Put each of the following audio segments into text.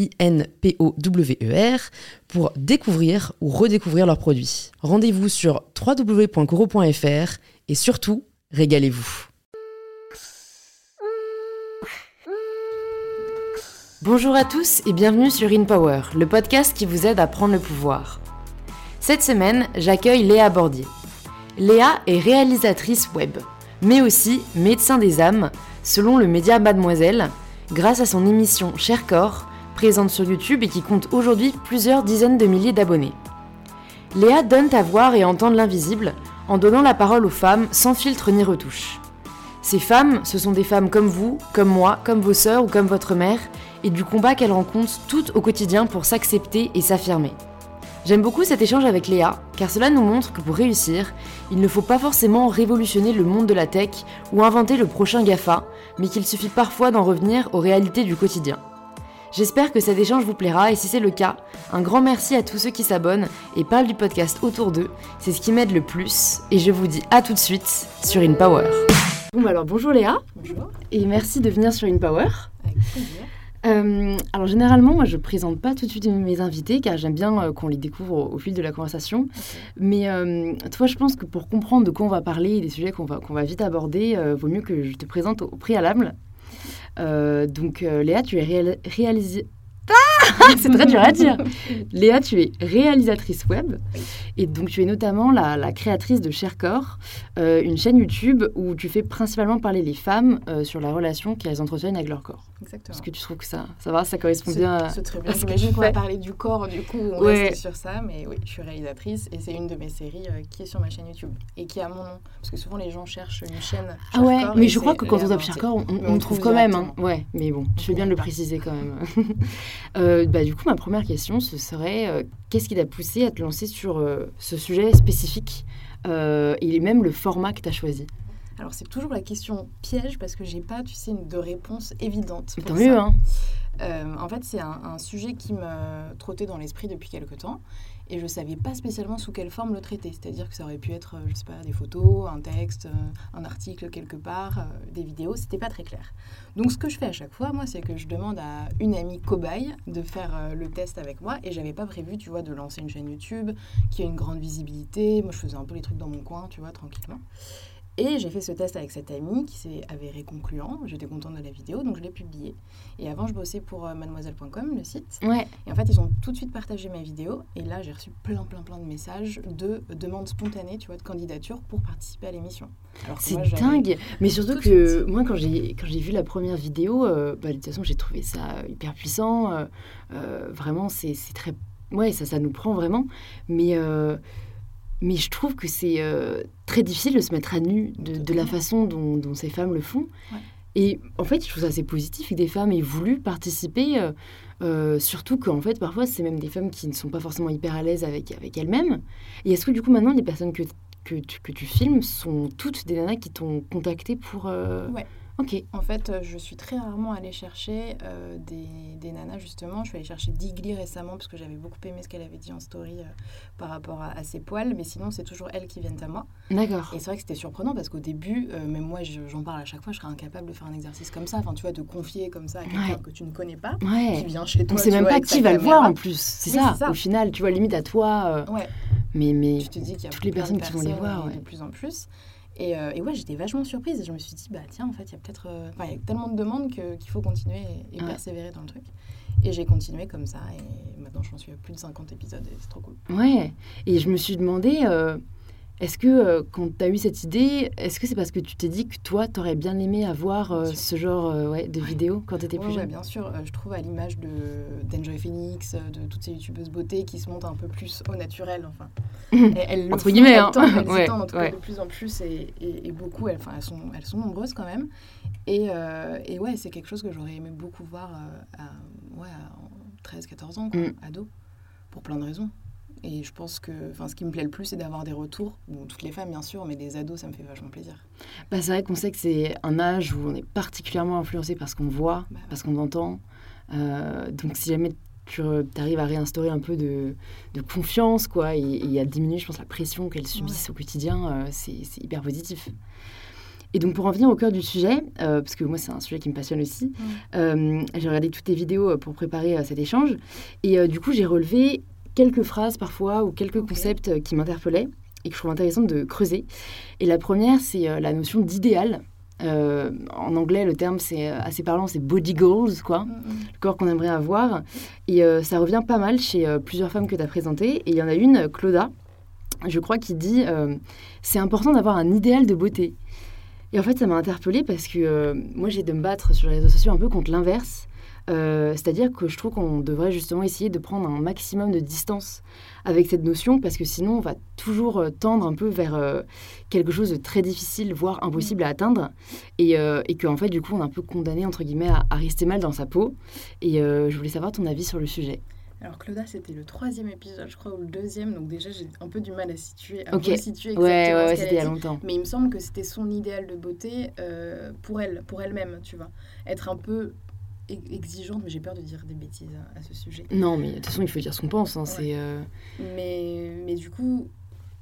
I-N-P-O-W-E-R, pour découvrir ou redécouvrir leurs produits. Rendez-vous sur www.coro.fr et surtout, régalez-vous. Bonjour à tous et bienvenue sur InPower, le podcast qui vous aide à prendre le pouvoir. Cette semaine, j'accueille Léa Bordier. Léa est réalisatrice web, mais aussi médecin des âmes, selon le média Mademoiselle, grâce à son émission Cher Corps, présente sur YouTube et qui compte aujourd'hui plusieurs dizaines de milliers d'abonnés. Léa donne à voir et entendre l'invisible en donnant la parole aux femmes sans filtre ni retouche. Ces femmes, ce sont des femmes comme vous, comme moi, comme vos sœurs ou comme votre mère, et du combat qu'elles rencontrent toutes au quotidien pour s'accepter et s'affirmer. J'aime beaucoup cet échange avec Léa, car cela nous montre que pour réussir, il ne faut pas forcément révolutionner le monde de la tech ou inventer le prochain GAFA, mais qu'il suffit parfois d'en revenir aux réalités du quotidien. J'espère que cet échange vous plaira et si c'est le cas, un grand merci à tous ceux qui s'abonnent et parlent du podcast autour d'eux. C'est ce qui m'aide le plus et je vous dis à tout de suite sur InPower. Bon bah alors bonjour Léa. Bonjour. Et merci de venir sur InPower. Avec plaisir. Euh, alors généralement, moi je présente pas tout de suite mes invités car j'aime bien euh, qu'on les découvre au, au, fil de la conversation. Mais euh, toi, je pense que pour comprendre de quoi on va parler et des sujets qu'on va, qu'on va vite aborder, vaut mieux que je te présente au, au préalable. Euh, donc euh, Léa, tu es réal réalisée... Ah C'est très dur à dire. Léa, tu es réalisatrice web et donc tu es notamment la, la créatrice de Sharecore, euh, une chaîne YouTube où tu fais principalement parler les femmes euh, sur la relation qu'elles entretiennent avec leur corps. Exactement. Est-ce que tu trouves que ça, ça va, ça correspond bien à... C'est très bien. J'imagine qu'on va parler du corps, du coup, on Ouais. reste sur ça. Mais oui, je suis réalisatrice et c'est une de mes séries euh, qui est sur ma chaîne YouTube et qui a mon nom. Parce que souvent, les gens cherchent une chaîne. Ah ouais, mais je crois que quand on tape. Sharecore, on, Mais on, trouve quand même. Hein. Ouais, mais bon, tu fais On bien de le préciser quand même. Euh, bah, du coup, ma première question, ce serait euh, qu'est-ce qui t'a poussé à te lancer sur ce sujet spécifique? Et même le format que tu as choisi Alors, c'est toujours la question piège parce que j'ai pas, tu sais, une- de réponse évidente. pour Tant ça. mieux, hein Euh, en fait, c'est un, un sujet qui me trottait dans l'esprit depuis quelque temps et je savais pas spécialement sous quelle forme le traiter. C'est-à-dire que ça aurait pu être, euh, je sais pas, des photos, un texte, euh, un article quelque part, euh, des vidéos. C'était pas très clair. Donc, ce que je fais à chaque fois, moi, c'est que je demande à une amie cobaye de faire euh, le test avec moi et j'avais pas prévu, tu vois, de lancer une chaîne YouTube qui a une grande visibilité. Moi, je faisais un peu les trucs dans mon coin, tu vois, tranquillement. Et j'ai fait ce test avec cette amie qui s'est avéré concluant. J'étais contente de la vidéo, donc je l'ai publiée. Et avant, je bossais pour euh, mademoiselle.com, le site. Ouais, Et en fait, ils ont tout de suite partagé ma vidéo. Et là, j'ai reçu plein, plein, plein de messages de euh, demandes spontanées, tu vois, de candidature pour participer à l'émission. C'est dingue. Mais surtout que moi, quand j'ai vu la première vidéo, euh, bah, de toute façon, j'ai trouvé ça hyper puissant. euh, vraiment, c'est c'est très. Ouais, ça, ça nous prend vraiment. Mais, mais je trouve que c'est euh, très difficile de se mettre à nu de, de la façon dont, dont ces femmes le font. Ouais. Et en fait, je trouve ça assez positif que des femmes aient voulu participer. euh, euh, surtout qu'en fait, parfois, c'est même des femmes qui ne sont pas forcément hyper à l'aise avec, avec elles-mêmes. Et est-ce que du coup, maintenant, les personnes que, que, tu, que tu filmes sont toutes des nanas qui t'ont contacté pour. Ouais. Ok. En fait, euh, je suis très rarement allée chercher euh, des, des nanas, justement. Je suis allée chercher Digli récemment, parce que j'avais beaucoup aimé ce qu'elle avait dit en story euh, par rapport à, à ses poils. Mais sinon, c'est toujours elles qui viennent à moi. D'accord. Et c'est vrai que c'était surprenant, parce qu'au début, euh, même moi, je- j'en parle à chaque fois, je serais incapable de faire un exercice comme ça. Enfin, tu vois, de confier comme ça à quelqu'un Ouais. que tu ne connais pas, qui Ouais. vient chez toi. On sait tu même vois, pas qui va le voir en plus. C'est Oui, ça. Au final, tu vois, limite à toi. Ouais. mais, mais Je te dis qu'il y a toutes les personnes qui vont les voir. De plus en plus. Et, euh, et ouais, j'étais vachement surprise. Et je me suis dit, bah tiens, en fait, il y a peut-être. euh, Enfin, il y a tellement de demandes qu'il faut continuer et, et Ouais. persévérer dans le truc. Et j'ai continué comme ça. Et maintenant, j'en suis à plus de 50 épisodes et c'est trop cool. Ouais, et je me suis demandé, euh, Est-ce que euh, quand tu as eu cette idée, est-ce que c'est parce que tu t'es dit que toi, tu aurais bien aimé avoir euh, ce genre euh, ouais, de vidéos quand tu étais plus Ouais, jeune? bien sûr. je trouve à l'image de d'Enjoy Phoenix, de toutes ces youtubeuses beauté qui se montent un peu plus au naturel. Enfin, elles, elles le Entre guillemets, hein. elles en tout cas ouais. de plus en plus et, et- et beaucoup. Elles, elles, sont, elles sont nombreuses quand même. Et, et ouais, c'est quelque chose que j'aurais aimé beaucoup voir à, à 13-14 ans, quoi, Mm. ado, pour plein de raisons. Et je pense que ce qui me plaît le plus, c'est d'avoir des retours. Bon, toutes les femmes, bien sûr, mais des ados, ça me fait vachement plaisir. Bah, c'est vrai qu'on sait que c'est un âge où on est particulièrement influencé par ce qu'on voit, Bah, parce qu'on entend. Euh, donc si jamais tu arrives à réinstaurer un peu de, de confiance, quoi, et, et à diminuer, je pense, la pression qu'elles subissent au quotidien, euh, c'est hyper positif. Et donc pour en venir au cœur du sujet, euh, parce que moi c'est un sujet qui me passionne aussi, euh, j'ai regardé toutes tes vidéos pour préparer euh, cet échange, et du coup j'ai relevé quelques phrases parfois ou quelques concepts euh, qui m'interpellaient et que je trouve intéressant de creuser. Et la première, c'est euh, la notion d'idéal. Euh, en anglais, le terme c'est assez parlant, c'est body goals, quoi, Mm, mm. le corps qu'on aimerait avoir. Et euh, ça revient pas mal chez euh, plusieurs femmes que tu as présentées. Et il y en a une, Claudia, je crois, qui dit c'est important d'avoir un idéal de beauté. Et en fait, ça m'a interpellée parce que moi, j'ai de me battre sur les réseaux sociaux un peu contre l'inverse. Euh, C'est-à-dire que je trouve qu'on devrait justement essayer de prendre un maximum de distance avec cette notion parce que sinon, on va toujours euh, tendre un peu vers euh, quelque chose de très difficile, voire impossible à atteindre. Et, euh, et qu'en fait, du coup, on est un peu condamné, entre guillemets, à, à rester mal dans sa peau. Et je voulais savoir ton avis sur le sujet. Alors Claudia, c'était le troisième épisode, je crois, ou le deuxième. Donc déjà, j'ai un peu du mal à situer, à Ok. resituer Ouais, exactement ouais, ouais, ce qu'elle c'était il y a dit. longtemps. Mais il me semble que c'était son idéal de beauté euh, pour elle, pour elle-même, tu vois. Être un peu exigeante, mais j'ai peur de dire des bêtises à, ce sujet. Non, mais de toute façon, il faut dire ce qu'on pense. hein, c'est, euh, Mais, mais du coup,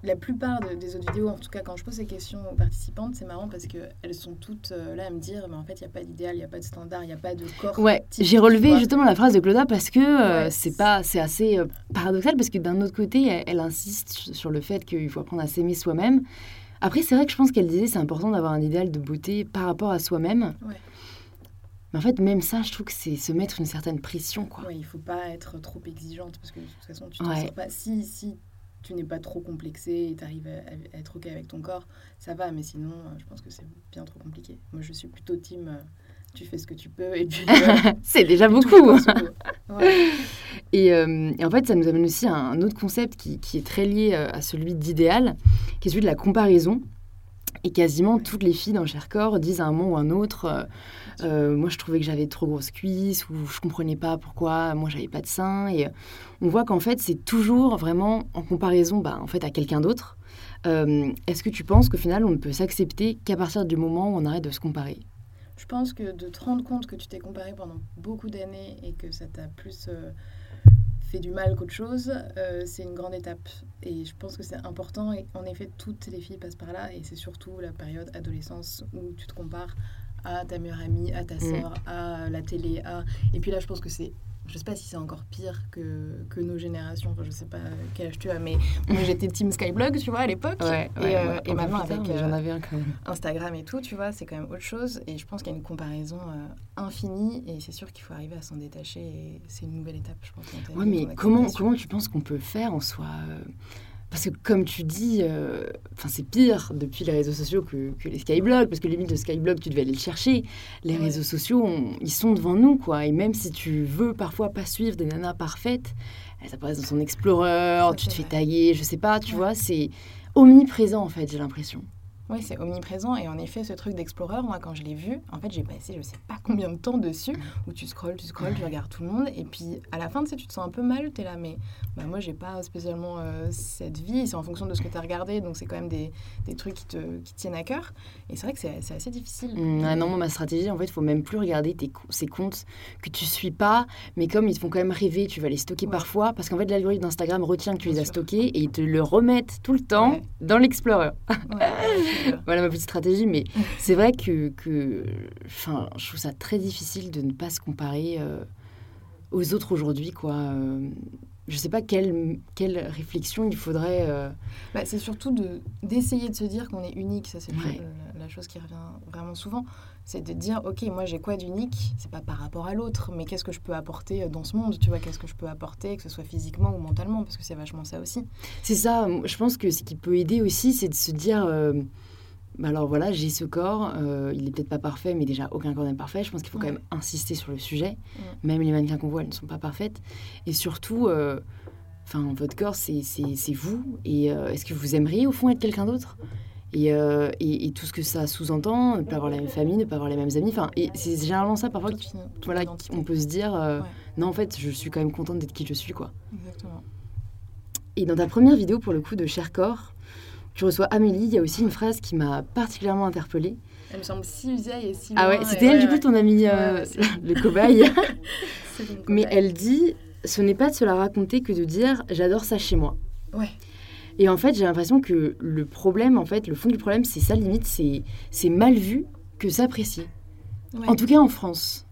la plupart de- des autres vidéos, en tout cas quand je pose ces questions aux participantes, c'est marrant parce qu'elles sont toutes euh, là à me dire, mais en fait, il n'y a pas d'idéal, il n'y a pas de standard, il n'y a pas de corps. Ouais, j'ai relevé justement la phrase de Claudia parce que euh, Ouais. c'est pas, c'est assez euh, paradoxal parce que d'un autre côté, elle, elle insiste sur- sur le fait qu'il faut apprendre à s'aimer soi-même. Après, c'est vrai que je pense qu'elle disait c'est important d'avoir un idéal de beauté par rapport à soi-même. Ouais. Mais en fait, même ça, je trouve que c'est se mettre une certaine pression, quoi. Ouais, il faut pas être trop exigeante parce que de toute façon, tu t'en Ouais. sors pas. Si, si tu n'es pas trop complexé et tu arrives à, à être OK avec ton corps, ça va, mais sinon, euh, je pense que c'est bien trop compliqué. Moi, je suis plutôt team euh, tu fais ce que tu peux et puis. euh, c'est déjà beaucoup. Ouais. Et, euh, et en fait, ça nous amène aussi à un autre concept qui, qui est très lié à celui d'idéal, qui est celui de la comparaison. Et quasiment toutes les filles dans Chercorps disent à un moment ou un autre euh, euh, Moi, je trouvais que j'avais trop grosses cuisses, ou je comprenais pas pourquoi moi, j'avais pas de seins. Et euh, on voit qu'en fait, c'est toujours vraiment en comparaison bah, en fait, à quelqu'un d'autre. Est-ce que tu penses qu'au final, on ne peut s'accepter qu'à partir du moment où on arrête de se comparer? Je pense que de te rendre compte que tu t'es comparé pendant beaucoup d'années et que ça t'a plus fait du mal qu'autre chose, euh, c'est une grande étape. Et je pense que c'est important. Et en effet, toutes les filles passent par là. Et c'est surtout la période adolescence où tu te compares à ta meilleure amie, à ta Mm. sœur, à la télé. À... Et puis là, je pense que c'est. Je sais pas si c'est encore pire que, que nos générations. Enfin, je sais pas quel âge tu as, mais moi j'étais Team Skyblog, tu vois, à l'époque. et, euh, et maintenant, avec euh, avais un quand même. Instagram et tout, tu vois, c'est quand même autre chose. Et je pense qu'il y a une comparaison euh, infinie. Et c'est sûr qu'il faut arriver à s'en détacher. Et c'est une nouvelle étape, je pense. Ouais, mais comment, comment tu penses qu'on peut faire en soi Parce que comme tu dis, euh, c'est pire depuis les réseaux sociaux que, que les skyblogs, parce que limite le skyblog, tu devais aller le chercher. Les Ouais. réseaux sociaux, on- ils sont devant nous, quoi. Et même si tu veux parfois pas suivre des nanas parfaites, elles apparaissent dans ton Explorer, tu te fais tailler, je sais pas, tu Ouais. vois, c'est omniprésent en fait, j'ai l'impression. Oui, c'est omniprésent. Et en effet, ce truc d'Explorer, moi, quand je l'ai vu, en fait, j'ai passé je sais pas combien de temps dessus, où tu scrolles, tu scrolles, tu regardes tout le monde. Et puis, à la fin, tu sais, tu te sens un peu mal. Tu es là, mais bah, moi, j'ai pas spécialement euh, cette vie. C'est en fonction de ce que tu as regardé. Donc, c'est quand même des, des trucs qui te, qui tiennent à cœur. Et c'est vrai que c'est assez difficile. Hum, ah non, moi, ma stratégie, en fait, il faut même plus regarder tes, ces comptes que tu suis pas, mais comme ils te font quand même rêver, tu vas les stocker Ouais. parfois, parce qu'en fait, l'algorithme d'Instagram retient que tu Bien les as sûr. stockés et ils te le remettent tout le temps Ouais. dans l'Explorer. Ouais. Voilà ma petite stratégie, mais c'est vrai que, que je trouve ça très difficile de ne pas se comparer euh, aux autres aujourd'hui, quoi. Euh, je sais pas quelle, quelle réflexion il faudrait. euh, Bah, c'est surtout de- d'essayer de, se dire qu'on est unique. Ça, c'est Ouais. la, la chose qui revient vraiment souvent. C'est de dire, OK, moi, j'ai quoi d'unique? C'est pas par rapport à l'autre, mais qu'est-ce que je peux apporter dans ce monde? Tu vois, qu'est-ce que je peux apporter, que ce soit physiquement ou mentalement, parce que c'est vachement ça aussi. C'est ça, je pense que ce qui peut aider aussi, c'est de se dire, euh, bah alors voilà, j'ai ce corps, euh, il est peut-être pas parfait, mais déjà aucun corps n'est parfait. Je pense qu'il faut quand même insister sur le sujet. Ouais. Même les mannequins qu'on voit, elles ne sont pas parfaites. Et surtout, euh, enfin, votre corps, c'est vous. Et euh, est-ce que vous aimeriez au fond être quelqu'un d'autre? Et, et, et tout ce que ça sous-entend, ne pas avoir la même famille, ne pas avoir les mêmes amis. Enfin, et c'est généralement ça parfois toute voilà, on peut se dire, Ouais. non, en fait, je suis quand même contente d'être qui je suis, quoi. Exactement. Et dans ta première vidéo, pour le coup, de Cher Corps, tu reçois Amélie, il y a aussi une phrase qui m'a particulièrement interpellée. Elle me semble si vieille et si Ah ouais, c'était elle, du ouais, coup, ton amie, Ouais, euh, le cobaye. Mais elle dit, ce n'est pas de se la raconter que de dire, j'adore ça chez moi. Ouais. Et en fait, j'ai l'impression que le problème, en fait, le fond du problème, c'est ça, limite, c'est c'est mal vu que s'apprécier. Ouais. En tout cas, en France.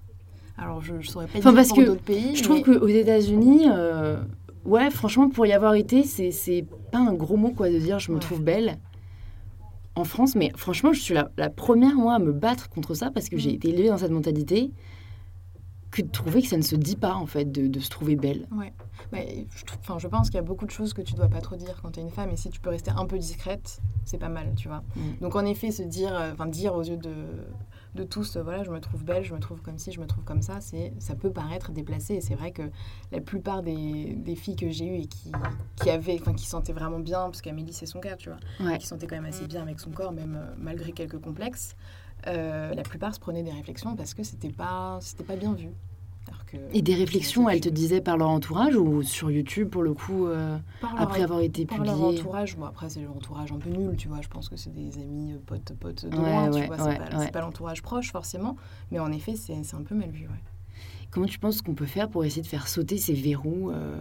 Alors, je, je saurais pas Enfin, dire parce pour que d'autres pays. Je trouve qu'aux États-Unis, euh, ouais, franchement, pour y avoir été, c'est c'est pas un gros mot, quoi, de dire je me Ouais. trouve belle. En France, mais franchement, je suis la, la première, moi, à me battre contre ça parce que j'ai Mm. été élevée dans cette mentalité que de trouver que ça ne se dit pas, en fait, de, de se trouver belle. Bah, je, trouve- enfin, je pense qu'il y a beaucoup de choses que tu dois pas trop dire quand tu es une femme et si tu peux rester un peu discrète, c'est pas mal, tu vois. Mm. Donc en effet, se dire, euh, enfin dire aux yeux de, de tous, euh, voilà, je me trouve belle, je me trouve comme ci, je me trouve comme ça, c'est, ça peut paraître déplacé et c'est vrai que la plupart des, des filles que j'ai eues et qui, qui avaient, enfin qui sentaient vraiment bien, parce qu'Amélie c'est son cas, tu vois, Ouais. qui sentait quand même assez bien avec son corps, même euh, malgré quelques complexes, euh, la plupart se prenaient des réflexions parce que c'était pas, c'était pas bien vu. Que, Et des réflexions, elles te disaient par leur entourage ou sur YouTube, pour le coup, euh, leur- après avoir été Par leur publié entourage, bon après c'est l'entourage un peu nul, tu vois, je pense que c'est des amis euh, potes potes de Ouais, loin, ouais, tu vois, ouais, c'est pas, ouais. c'est pas l'entourage proche forcément, mais en effet c'est c'est un peu mal vu, ouais. Comment tu penses qu'on peut faire pour essayer de faire sauter ces verrous euh,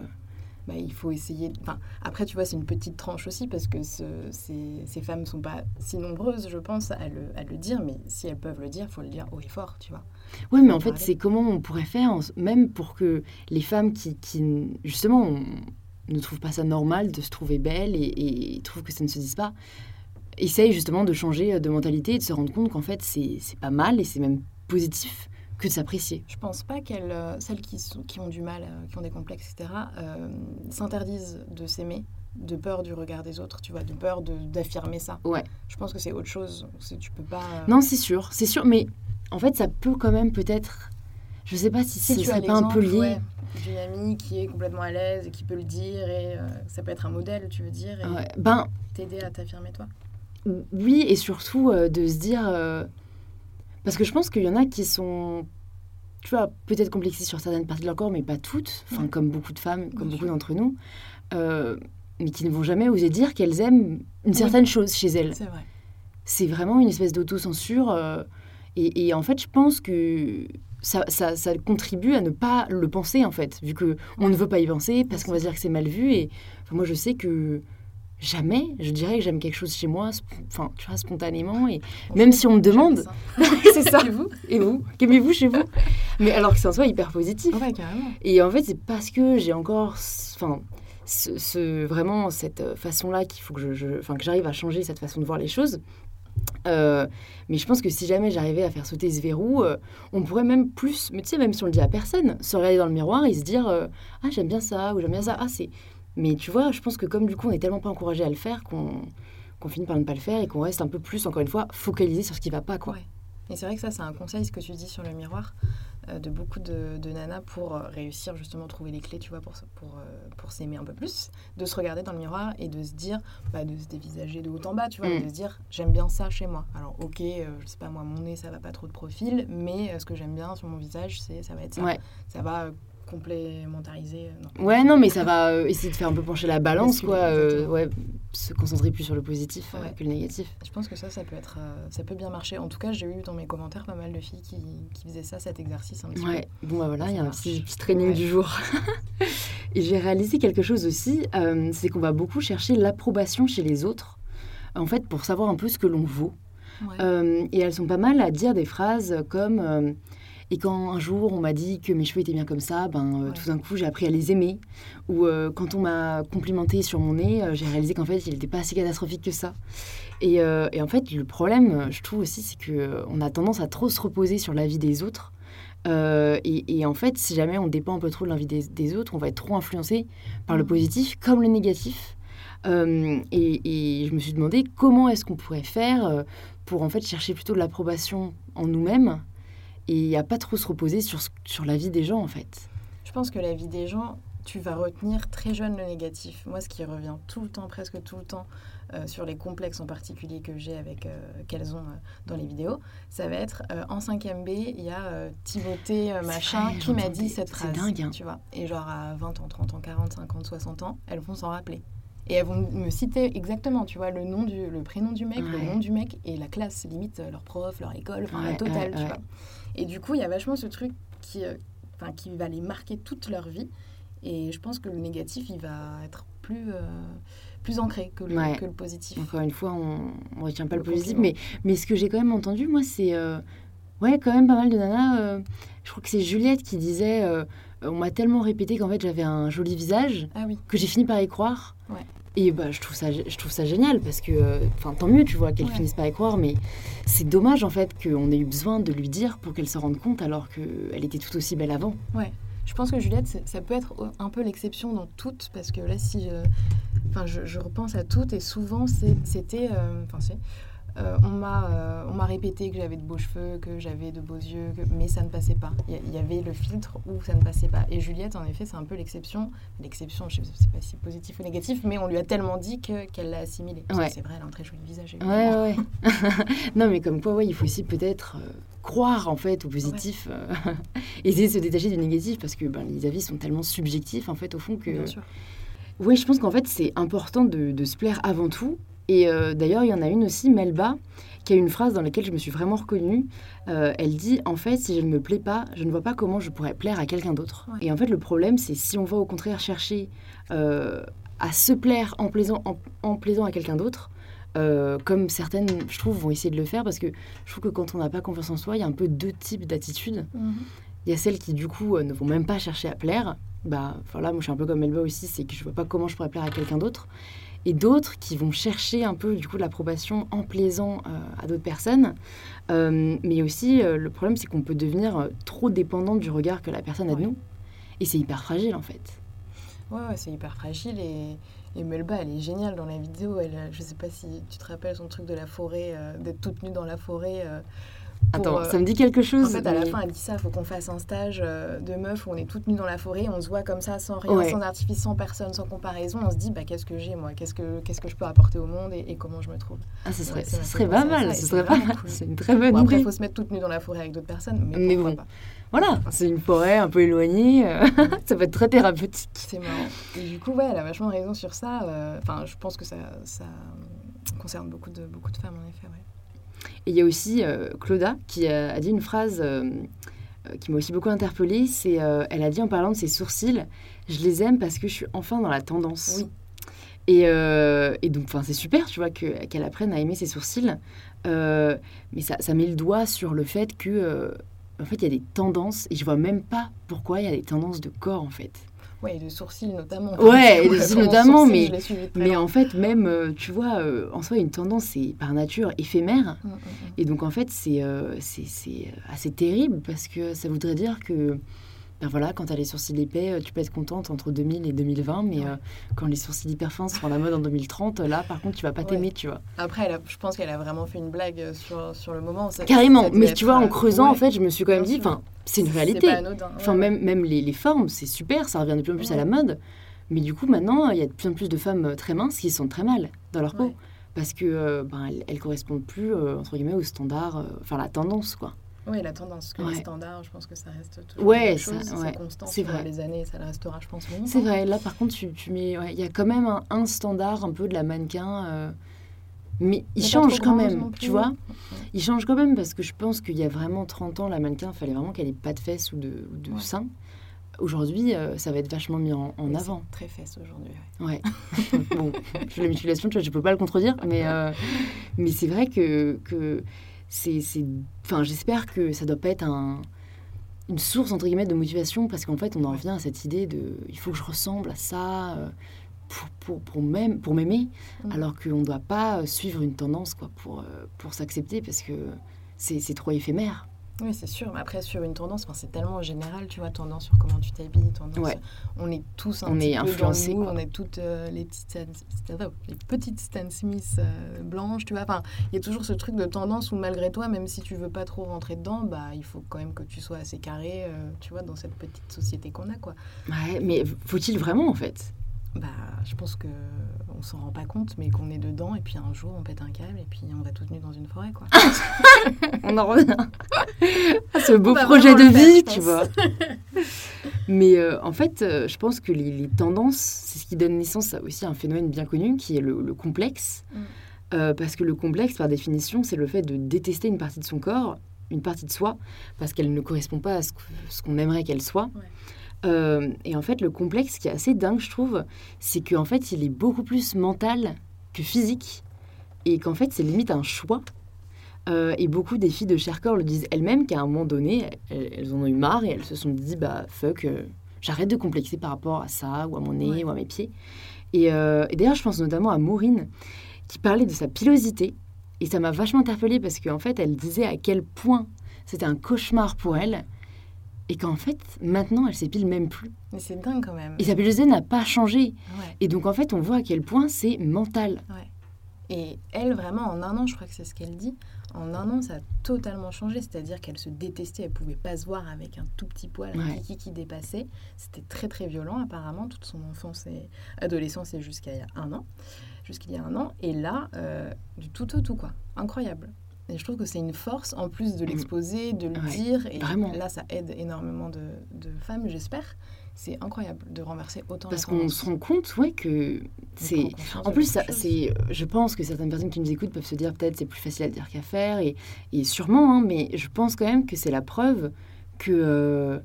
Bah, il faut essayer, enfin après tu vois c'est une petite tranche aussi parce que ce- ces, ces femmes sont pas si nombreuses je pense à le, à le dire, mais si elles peuvent le dire, faut le dire haut et fort, tu vois. Oui, mais en fait, c'est comment on pourrait faire, en- même pour que les femmes qui, qui, justement, on- ne trouvent pas ça normal de se trouver belle et, et trouvent que ça ne se dise pas, essayent justement de changer de mentalité et de se rendre compte qu'en fait, c'est pas mal et c'est même positif que de s'apprécier. Je pense pas qu'elles, euh, celles qui, sont, qui ont du mal, euh, qui ont des complexes, etc., euh, s'interdisent de s'aimer de peur du regard des autres, tu vois, de peur d'affirmer ça. Ouais. Je pense que c'est autre chose. Tu peux pas. Non, c'est sûr, c'est sûr, mais en fait, ça peut quand même peut-être. Je sais pas si, si ce serait pas un peu lié. ouais, d'une amie qui est complètement à l'aise et qui peut le dire, et ça peut être un modèle, tu veux dire, et Ouais. Ben, t'aider à t'affirmer toi? Oui, et surtout de se dire. Parce que je pense qu'il y en a qui sont. Tu vois, peut-être complexées sur certaines parties de leur corps, mais pas toutes. Enfin, Ouais. comme beaucoup de femmes, comme Bien beaucoup d'entre nous. euh, mais qui ne vont jamais oser dire qu'elles aiment une certaine chose chez elles. C'est vrai. C'est vraiment une espèce d'autocensure. euh, et, et en fait, je pense que. Ça, ça, ça contribue à ne pas le penser, en fait, vu que on ne veut pas y penser, parce qu'on va se dire que c'est mal vu. Et enfin, moi, je sais que jamais, je dirais que j'aime quelque chose chez moi, enfin, tu vois, spontanément. Et Même si on me demande. c'est ça. Et vous? Et vous? Qu'aimez-vous chez vous? Mais alors que c'est en soi hyper positif. Ouais, carrément. Et en fait, c'est parce que j'ai encore, enfin, ce, ce- vraiment cette euh, façon-là qu'il faut que je, je- enfin, que j'arrive à changer cette façon de voir les choses. Euh, mais je pense que si jamais j'arrivais à faire sauter ce verrou, euh, on pourrait même plus, mais tu sais, même si on le dit à personne, se regarder dans le miroir et se dire euh, ah j'aime bien ça ou j'aime bien ça. Ah c'est. Mais tu vois, je pense que comme du coup on est tellement pas encouragé à le faire qu'on finit par ne pas le faire et qu'on reste un peu plus, encore une fois, focalisé sur ce qui va pas quoi. Ouais. Et c'est vrai que ça, c'est un conseil, ce que tu dis sur le miroir, euh, de beaucoup de, de nanas pour euh, réussir justement à trouver les clés, tu vois, pour, pour, euh, pour s'aimer un peu plus, de se regarder dans le miroir et de se dire, bah, de se dévisager de haut en bas, tu vois, Mm. de se dire, j'aime bien ça chez moi. Alors, ok, euh, je sais pas, moi, mon nez, ça va pas trop de profil, mais ce que j'aime bien sur mon visage, c'est ça va être ça. Ouais. Ça va complémentariser. euh, non. Ouais, non, mais ça va euh, essayer de faire un peu pencher la balance, quoi. euh, ouais, se concentrer plus sur le positif Ouais. que le négatif. Je pense que ça, ça peut être, euh, ça peut bien marcher. En tout cas, j'ai eu dans mes commentaires pas mal de filles qui, qui faisaient ça, cet exercice un petit peu. Ouais, bon, bah voilà, il y a un petit, petit training Ouais. du jour. Et j'ai réalisé quelque chose aussi, c'est qu'on va beaucoup chercher l'approbation chez les autres, en fait, pour savoir un peu ce que l'on vaut. Ouais. Et elles sont pas mal à dire des phrases comme Et quand un jour on m'a dit que mes cheveux étaient bien comme ça, ben euh, Ouais. tout d'un coup j'ai appris à les aimer. Ou euh, quand on m'a complimenté sur mon nez, euh, j'ai réalisé qu'en fait il n'était pas si catastrophique que ça. Et, et en fait le problème, je trouve aussi, c'est que euh, on a tendance à trop se reposer sur la vie des autres. Et, et en fait, si jamais on dépend un peu trop de l'envie des, des autres, on va être trop influencé par le Mhm. positif comme le négatif. Euh, et, et je me suis demandé comment est-ce qu'on pourrait faire pour en fait chercher plutôt de l'approbation en nous-mêmes et à pas trop se reposer sur, sur la vie des gens en fait. Je pense que la vie des gens, tu vas retenir très jeune le négatif. Moi, ce qui revient tout le temps, presque tout le temps, euh, sur les complexes en particulier que j'ai avec euh, qu'elles ont euh, dans les vidéos, ça va être en 5e B, il y a Timothée C'est machin vrai, qui m'a dit cette C'est phrase. dingue, hein. Tu vois. Et genre à 20 ans, 30 ans, 40, 50, 60 ans, elles vont s'en rappeler. Et elles vont me citer exactement, tu vois, le nom du, le prénom du mec, le nom du mec et la classe, limite leur prof, leur école, enfin la Ouais, totale, ouais, tu vois. Et du coup, il y a vachement ce truc qui, euh, enfin, qui va les marquer toute leur vie. Et je pense que le négatif, il va être plus, euh, plus ancré que le, Ouais. que le positif. Encore une fois, on ne retient pas le, Le positif. Mais, mais ce que j'ai quand même entendu, moi, c'est. euh, ouais, quand même pas mal de nanas. euh, je crois que c'est Juliette qui disait On m'a tellement répété qu'en fait j'avais un joli visage Ah oui, que j'ai fini par y croire. Ouais. Et bah, je, trouve ça, je trouve ça génial parce que, euh, enfin, tant mieux, tu vois, qu'elle Ouais. finisse par y croire, mais c'est dommage en fait qu'on ait eu besoin de lui dire pour qu'elle se rende compte alors qu'elle était tout aussi belle avant. ouais. Je pense que Juliette, ça peut être un peu l'exception dans toutes, parce que là, si je, enfin, je, je repense à toutes, et souvent, c'était, euh, enfin, c'est, euh, on m'a, euh, on m'a répété que j'avais de beaux cheveux, que j'avais de beaux yeux, que- mais ça ne passait pas. Il y, avait le filtre où ça ne passait pas. Et Juliette, en effet, c'est un peu l'exception. L'exception, je ne sais pas si positif ou négatif, mais on lui a tellement dit que, qu'elle l'a assimilé. Ouais. c'est vrai, elle a un très joli visage. Ouais, évidemment. ouais. non, mais comme quoi, ouais, il faut aussi peut-être euh, croire en fait au positif, essayer de se détacher du négatif parce que ben, les avis sont tellement subjectifs en fait au fond que. Bien sûr. Oui, je pense qu'en fait c'est important de, de se plaire avant tout. Et euh, d'ailleurs, il y en a une aussi, Melba, qui a une phrase dans laquelle je me suis vraiment reconnue. Euh, elle dit En fait, si je ne me plais pas, je ne vois pas comment je pourrais plaire à quelqu'un d'autre. Ouais. Et en fait, le problème, c'est si on va au contraire chercher euh, à se plaire en plaisant, en, en plaisant à quelqu'un d'autre, euh, comme certaines, je trouve, vont essayer de le faire, parce que je trouve que quand on n'a pas confiance en soi, il y a un peu deux types d'attitudes. Mhm. Il y a celles qui, du coup, ne vont même pas chercher à plaire. Bah, voilà, moi, je suis un peu comme Melba aussi, c'est que je vois pas comment je pourrais plaire à quelqu'un d'autre. Et d'autres qui vont chercher un peu, du coup, l'approbation en plaisant euh, à d'autres personnes. Euh, mais aussi, euh, le problème, c'est qu'on peut devenir trop dépendant du regard que la personne a de Ouais. nous. Et c'est hyper fragile, en fait. Ouais, ouais, c'est hyper fragile et, et Melba, elle est géniale dans la vidéo. Elle, je sais pas si tu te rappelles son truc de la forêt, euh, d'être toute nue dans la forêt. euh, Attends, euh, ça me dit quelque En chose. fait, à la fin, elle dit ça, faut qu'on fasse un stage euh, de meuf où on est toute nue dans la forêt, on se voit comme ça, sans rien, Ouais. sans artifice, sans personne, sans comparaison. On se dit, bah, qu'est-ce que j'ai, moi? Qu'est-ce que, qu'est-ce que je peux apporter au monde et, et comment je me trouve? Ah, ce serait, Ouais, ça serait pas mal, ça, ce serait pas mal. C'est une très bonne Bon, après, il idée. faut se mettre toute nue dans la forêt avec d'autres personnes, mais, bon. pas? Voilà, c'est une forêt un peu éloignée. euh, ça peut être très thérapeutique. C'est marrant. Et du coup, ouais, elle a vachement raison sur ça. Enfin, je pense que ça, ça concerne beaucoup de, beaucoup de femmes, en effet. Ouais. Et il y a aussi euh, Claudia qui a, a dit une phrase euh, euh, qui m'a aussi beaucoup interpellée. C'est, euh, elle a dit en parlant de ses sourcils, je les aime parce que je suis enfin dans la tendance. Oui. Et, euh, et donc, enfin, c'est super, tu vois, que- qu'elle apprenne à aimer ses sourcils. Euh, mais ça, ça met le doigt sur le fait que, euh, en fait, il y a des tendances et je vois même pas pourquoi il y a des tendances de corps, en fait. Ouais, et de sourcils notamment. Ouais, et de Son sourcils notamment, sourcil, mais- loin. en fait, même, euh, tu vois, euh, en soi, une tendance, c'est par nature éphémère. Mm, mm, mm. Et donc, en fait, c'est euh, c'est assez terrible parce que ça voudrait dire que, ben voilà, quand tu as les sourcils épais, euh, tu peux être contente entre 2000 et 2020, mais Ouais. euh, quand les sourcils hyper fins seront à la mode en 2030, là, par contre, tu vas pas Ouais. t'aimer, tu vois. Après, elle a- je pense qu'elle a vraiment fait une blague euh, sur, sur le moment. Ça- Carrément, ça mais tu vois, en creusant, en fait, je me suis quand même dit, enfin, c'est une réalité. pas anodin. Enfin, ouais, même, même les, les formes, c'est super, ça revient de plus en plus à la mode. Mais du coup, maintenant, il y a de plus en plus de femmes très minces qui se sentent très mal dans leur peau. Parce que euh, ben, elles, elles correspondent plus, euh, entre guillemets, aux standards, euh, enfin, la tendance, quoi. Oui, la tendance, que Ouais. les standards, je pense que ça reste toujours Ouais, la même ça- chose, ouais, c'est constant c'est vrai. les années, ça le restera, je pense. C'est vrai, là par contre, tu, tu mets. ouais, Il y a quand même un, un standard un peu de la mannequin. euh, mais il change quand même, tu vois. Il change quand même parce que je pense qu'il y a vraiment 30 ans, la mannequin, il fallait vraiment qu'elle ait pas de fesses ou de, ou de Ouais. seins. Aujourd'hui, euh, ça va être vachement mis en, avant. Très fesse aujourd'hui. ouais. Ouais. bon, je la mutilation, tu vois, je peux pas le contredire, mais, euh, mais c'est vrai que, que c'est. c'est- Enfin, j'espère que ça doit pas être un, une source entre guillemets de motivation parce qu'en fait on en revient à cette idée de il faut que je ressemble à ça euh, pour, pour, pour même pour m'aimer Mm. alors qu'on ne doit pas suivre une tendance quoi pour, euh, pour s'accepter parce que c'est c'est trop éphémère Oui, c'est sûr. Mais après, sur une tendance, c'est tellement général, tu vois, tendance sur comment tu t'habilles, tendance. Ouais. On est tous un On petit est peu influencés, dans le moule, quoi. on est toutes euh, les petites Stan, les petites Stan Smith euh, blanches, tu vois. Enfin, il y a toujours ce truc de tendance où malgré toi, même si tu veux pas trop rentrer dedans, bah, il faut quand même que tu sois assez carré, euh, tu vois, dans cette petite société qu'on a, quoi. ouais, mais faut-il vraiment en fait? Bah, je pense que on s'en rend pas compte, mais qu'on est dedans, et puis un jour, on pète un câble, et puis on va toutes nues dans une forêt, quoi. on en revient à ce beau va projet de faire, vie tu vois mais euh, en fait euh, je pense que les, les tendances c'est ce qui donne naissance à aussi un phénomène bien connu qui est le, le complexe Mm. Euh, parce que le complexe par définition c'est le fait de détester une partie de son corps une partie de soi parce qu'elle ne correspond pas à ce qu'on aimerait qu'elle soit Ouais. Euh, et en fait le complexe qui est assez dingue je trouve c'est qu'en fait il est beaucoup plus mental que physique et qu'en fait c'est limite un choix euh, et beaucoup des filles de Cherkor le disent elles-mêmes qu'à un moment donné, elles, elles en ont eu marre et elles se sont dit bah fuck, euh, j'arrête de complexer par rapport à ça ou à mon nez Ouais. ou à mes pieds. Et, et d'ailleurs, je pense notamment à Maureen qui parlait de sa pilosité et ça m'a vachement interpellée parce qu'en fait, elle disait à quel point c'était un cauchemar pour elle et qu'en fait, maintenant, elle s'épile même plus. Mais c'est dingue quand même. Et sa pilosité n'a pas changé. Ouais. Et donc, en fait, on voit à quel point c'est mental. Et elle, vraiment, en un an, je crois que c'est ce qu'elle dit, en un an, ça a totalement changé. C'est-à-dire qu'elle se détestait, elle pouvait pas se voir avec un tout petit poil, un Ouais. kiki qui dépassait. C'était très très violent, apparemment, toute son enfance et adolescence et jusqu'à il y a un an. Jusqu'il y a un an. Et là, euh, du tout au tout, quoi. Incroyable. Et je trouve que c'est une force, en plus de l'exposer, de le Mm. Ouais, dire. Et vraiment. là, ça aide énormément de, de femmes, j'espère. C'est incroyable de renverser autant Parce qu'on se rend compte, ouais, que c'est. En plus, ça, c'est, je pense que certaines personnes qui nous écoutent peuvent se dire peut-être c'est plus facile à dire qu'à faire, et, et sûrement, hein, mais je pense quand même que c'est la preuve que, euh,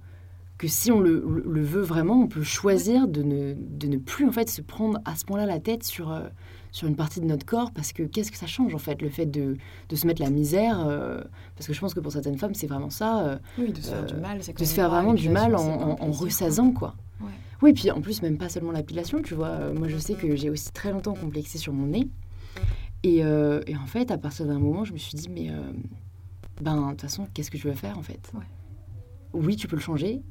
que si on le, le- le veut vraiment, on peut choisir de ne, de ne plus en fait se prendre à ce point-là la tête sur, euh, sur une partie de notre corps, parce que qu'est-ce que ça change en fait, le fait de, de se mettre la misère, euh, parce que je pense que pour certaines femmes c'est vraiment ça, euh, Oui, de se faire euh, du mal. c'est de se faire vraiment du mal en, en- en plaisir, quoi. ressaisant quoi. Ouais. Oui, puis en plus, même pas seulement l'épilation, tu vois. Euh, Moi, je sais que j'ai aussi très longtemps complexé sur mon nez. Et, euh, et en fait, à partir d'un moment, je me suis dit, mais euh, ben, de toute façon, qu'est-ce que je veux faire en fait? Ouais. Oui, tu peux le changer.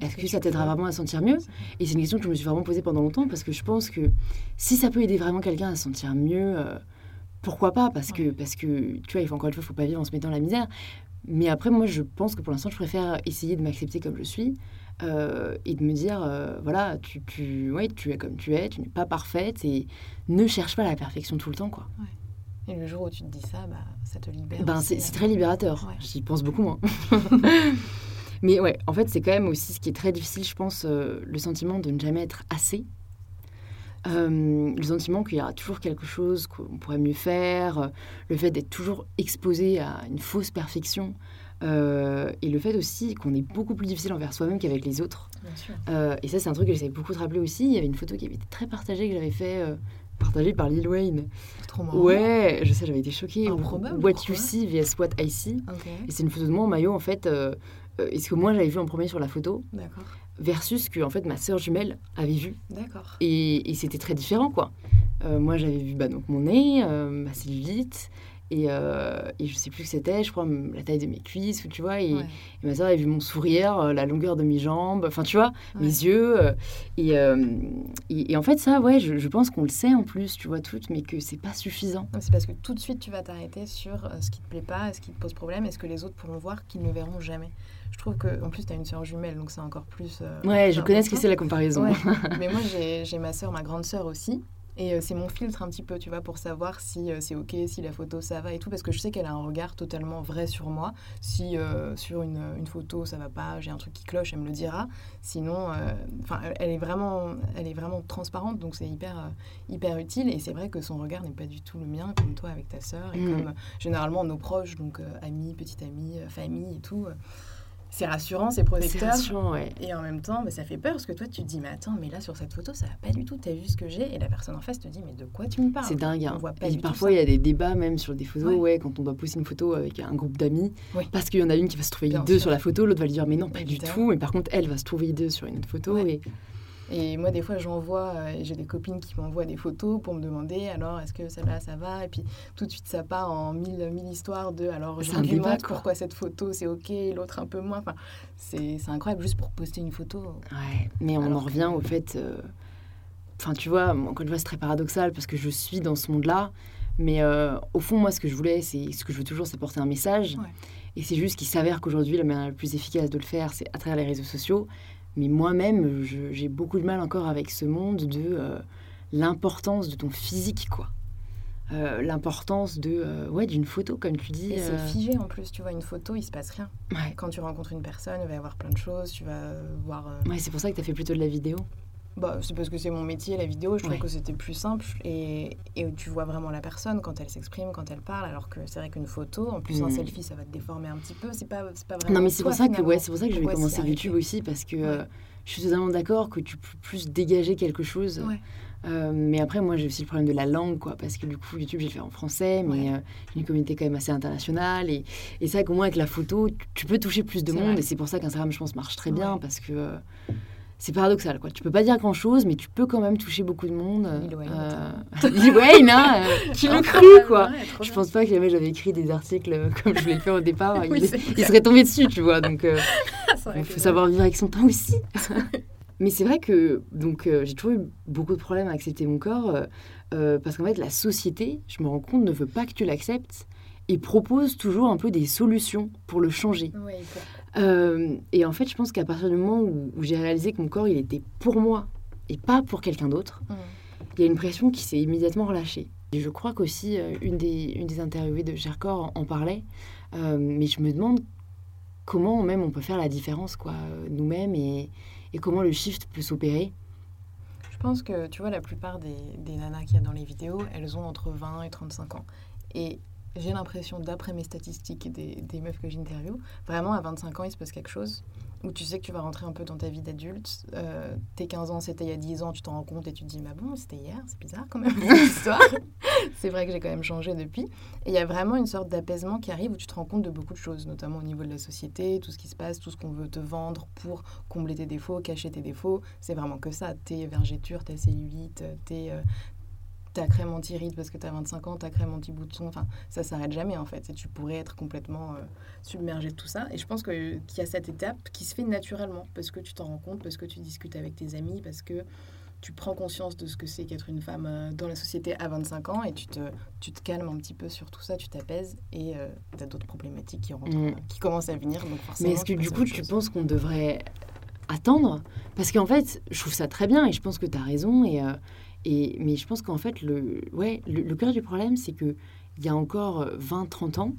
Est-ce que ça t'aidera vraiment à sentir mieux? Et c'est une question que je me suis vraiment posée pendant longtemps parce que je pense que si ça peut aider vraiment quelqu'un à se sentir mieux, euh, pourquoi pas? Parce que, parce que, tu vois, il faut encore une fois, il faut pas vivre en se mettant la misère. Mais après, moi, je pense que pour l'instant, je préfère essayer de m'accepter comme je suis euh, et de me dire, euh, voilà, tu, tu, ouais, tu es comme tu es, tu n'es pas parfaite et ne cherche pas la perfection tout le temps, quoi. Et le jour où tu te dis ça, bah, ça te libère. Ben, c'est c'est très libérateur. Ouais. J'y pense beaucoup moins. Mais ouais, en fait, c'est quand même aussi ce qui est très difficile, je pense, euh, le sentiment de ne jamais être assez. Euh, le sentiment qu'il y aura toujours quelque chose qu'on pourrait mieux faire, euh, le fait d'être toujours exposé à une fausse perfection, euh, et le fait aussi qu'on est beaucoup plus difficile envers soi-même qu'avec les autres. Bien sûr. Euh, et ça, c'est un truc que j'essaie beaucoup de rappeler aussi. Il y avait une photo qui avait été très partagée, que j'avais fait, euh, partagée par Lil Wayne. Trop marrant. Ouais, je sais, j'avais été choquée. Improbable, What you see vs what I see. Et c'est une photo de moi en maillot, en fait, et ce que moi j'avais vu en premier sur la photo, d'accord. versus que en fait ma sœur jumelle avait vu. D'accord. Et, et c'était très différent, quoi. Euh, moi j'avais vu bah, donc mon nez, euh, ma cellulite, et, euh, et je sais plus ce que c'était, je crois la taille de mes cuisses, tu vois, et, Ouais. et ma sœur avait vu mon sourire, euh, la longueur de mes jambes, enfin tu vois, Ouais. mes yeux. euh, et, euh, et, en fait ça, ouais, je, je pense qu'on le sait en plus, tu vois, toutes, mais que c'est pas suffisant. C'est parce que tout de suite, tu vas t'arrêter sur ce qui te plaît pas, ce qui te pose problème, et ce que les autres pourront voir qu'ils ne verront jamais. Je trouve que, en plus, tu as une sœur jumelle, donc c'est encore plus. euh, Ouais, je connais ce que c'est la comparaison. Ouais. Mais moi, j'ai ma sœur, ma grande sœur aussi. Et euh, c'est mon filtre un petit peu, tu vois, pour savoir si euh, c'est OK, si la photo ça va et tout, parce que je sais qu'elle a un regard totalement vrai sur moi. Si euh, sur une, une photo ça va pas, j'ai un truc qui cloche, elle me le dira. Sinon, euh, elle est vraiment, elle est vraiment transparente, donc c'est hyper, euh, hyper utile. Et c'est vrai que son regard n'est pas du tout le mien, comme toi avec ta sœur, et Mm. comme généralement nos proches, donc amis, petite amie, famille et tout. C'est rassurant, c'est protecteur. C'est rassurant, ouais. Et en même temps, bah, ça fait peur parce que toi, tu te dis, mais attends, mais là, sur cette photo, ça va pas du tout. Tu as vu ce que j'ai? Et la personne en face te dit, mais de quoi tu me parles? C'est dingue. On hein. voit pas Et du tout parfois, il y a des débats même sur des photos, Ouais. ouais. quand on doit poster une photo avec un groupe d'amis. Parce qu'il y en a une qui va se trouver Bien hideux sûr. sur la photo, l'autre va lui dire, mais non, pas du tout. Mais par contre, elle va se trouver hideux sur une autre photo. Et... Et moi, des fois, j'envoie, euh, j'ai des copines qui m'envoient des photos pour me demander alors est-ce que celle-là, ça va? Et puis tout de suite, ça part en mille, mille histoires de alors j'argumente quoi. pourquoi cette photo c'est ok, l'autre un peu moins. Enfin, c'est incroyable juste pour poster une photo. Ouais, mais on en que- revient au fait. euh, Enfin, tu vois, encore une fois, c'est très paradoxal parce que je suis dans ce monde-là. Mais euh, au fond, moi, ce que je voulais, c'est ce que je veux toujours, c'est porter un message. Ouais. Et c'est juste qu'il s'avère qu'aujourd'hui, la manière la plus efficace de le faire, c'est à travers les réseaux sociaux. Mais moi-même, j'ai beaucoup de mal encore avec ce monde de euh, l'importance de ton physique, quoi. Euh, l'importance de euh, ouais d'une photo comme tu dis Et c'est figé en plus, tu vois, une photo, il se passe rien. ouais Quand tu rencontres une personne, il va y avoir plein de choses, tu vas voir. ouais c'est pour ça que tu as fait plutôt de la vidéo Bah, c'est parce que c'est mon métier, la vidéo. Je trouvais Ouais. que c'était plus simple et, et tu vois vraiment la personne quand elle s'exprime, quand elle parle. Alors que c'est vrai qu'une photo, en plus un Mm. selfie, ça va te déformer un petit peu. C'est pas, pas vraiment. Non, mais c'est pour ça que ouais, pour ça que je vais commencer YouTube aussi parce que Ouais. euh, je suis totalement d'accord que tu peux plus dégager quelque chose. Ouais. Euh, mais après, moi, j'ai aussi le problème de la langue, quoi, parce que du coup, YouTube, j'ai fait en français, mais Ouais. euh, j'ai une communauté quand même assez internationale. Et, et c'est vrai qu'au moins, avec la photo, tu, peux toucher plus de monde. vrai. Et c'est pour ça qu'Instagram, je pense, marche très bien, parce que euh, c'est paradoxal, quoi. Tu peux pas dire grand-chose, mais tu peux quand même toucher beaucoup de monde. Lil Wayne, Euh, Lil Wayne, hein, euh, qui le cru, quoi Ouais, je pense pas que jamais j'avais écrit des articles euh, comme je l'ai fait au départ. Oui, il, il serait tombé dessus, tu vois. Donc, euh, il faut savoir vivre avec son temps aussi. Mais c'est vrai que donc euh, j'ai toujours eu beaucoup de problèmes à accepter mon corps euh, euh, parce qu'en fait la société, je me rends compte, ne veut pas que tu l'acceptes et propose toujours un peu des solutions pour le changer. Pour- Euh, et en fait, je pense qu'à partir du moment où, où j'ai réalisé que mon corps il était pour moi et pas pour quelqu'un d'autre, Mm. il y a une pression qui s'est immédiatement relâchée. Et je crois qu'aussi euh, une des, une des interviewées de Cherkor en, en parlait, Euh, mais je me demande comment même on peut faire la différence quoi nous-mêmes et, et comment le shift peut s'opérer. Je pense que, tu vois, la plupart des, des nanas qu'il y a dans les vidéos, elles ont entre 20 et 35 ans. Et j'ai l'impression, d'après mes statistiques des, des meufs que j'interviewe, vraiment à 25 ans, il se passe quelque chose où tu sais que tu vas rentrer un peu dans ta vie d'adulte. Euh, tes 15 ans, c'était il y a 10 ans, tu t'en rends compte et tu te dis, mais bon, c'était hier, c'est bizarre quand même, cette histoire. c'est vrai que j'ai quand même changé depuis. Et il y a vraiment une sorte d'apaisement qui arrive où tu te rends compte de beaucoup de choses, notamment au niveau de la société, tout ce qui se passe, tout ce qu'on veut te vendre pour combler tes défauts, cacher tes défauts. C'est vraiment que ça. Tes vergetures, ta cellulite, tes, euh, ta crème anti-rides parce que tu as 25 ans, ta crème anti-bouton. Enfin, ça s'arrête jamais en fait. Et tu pourrais être complètement euh, submergé de tout ça. Et je pense qu'il y a cette étape qui se fait naturellement parce que tu t'en rends compte, parce que tu discutes avec tes amis, parce que tu prends conscience de ce que c'est qu'être une femme euh, dans la société à 25 ans et tu te, tu te calmes un petit peu sur tout ça, tu t'apaises et tu as d'autres problématiques qui, rentrent, Mm. euh, qui commencent à venir. Donc forcément, Mais est-ce que tu du coup tu penses qu'on devrait attendre? Parce qu'en fait, je trouve ça très bien et je pense que tu as raison. Et, euh, et, mais je pense qu'en fait, le, ouais, le, le cœur du problème, c'est qu'il y a encore 20-30 ans,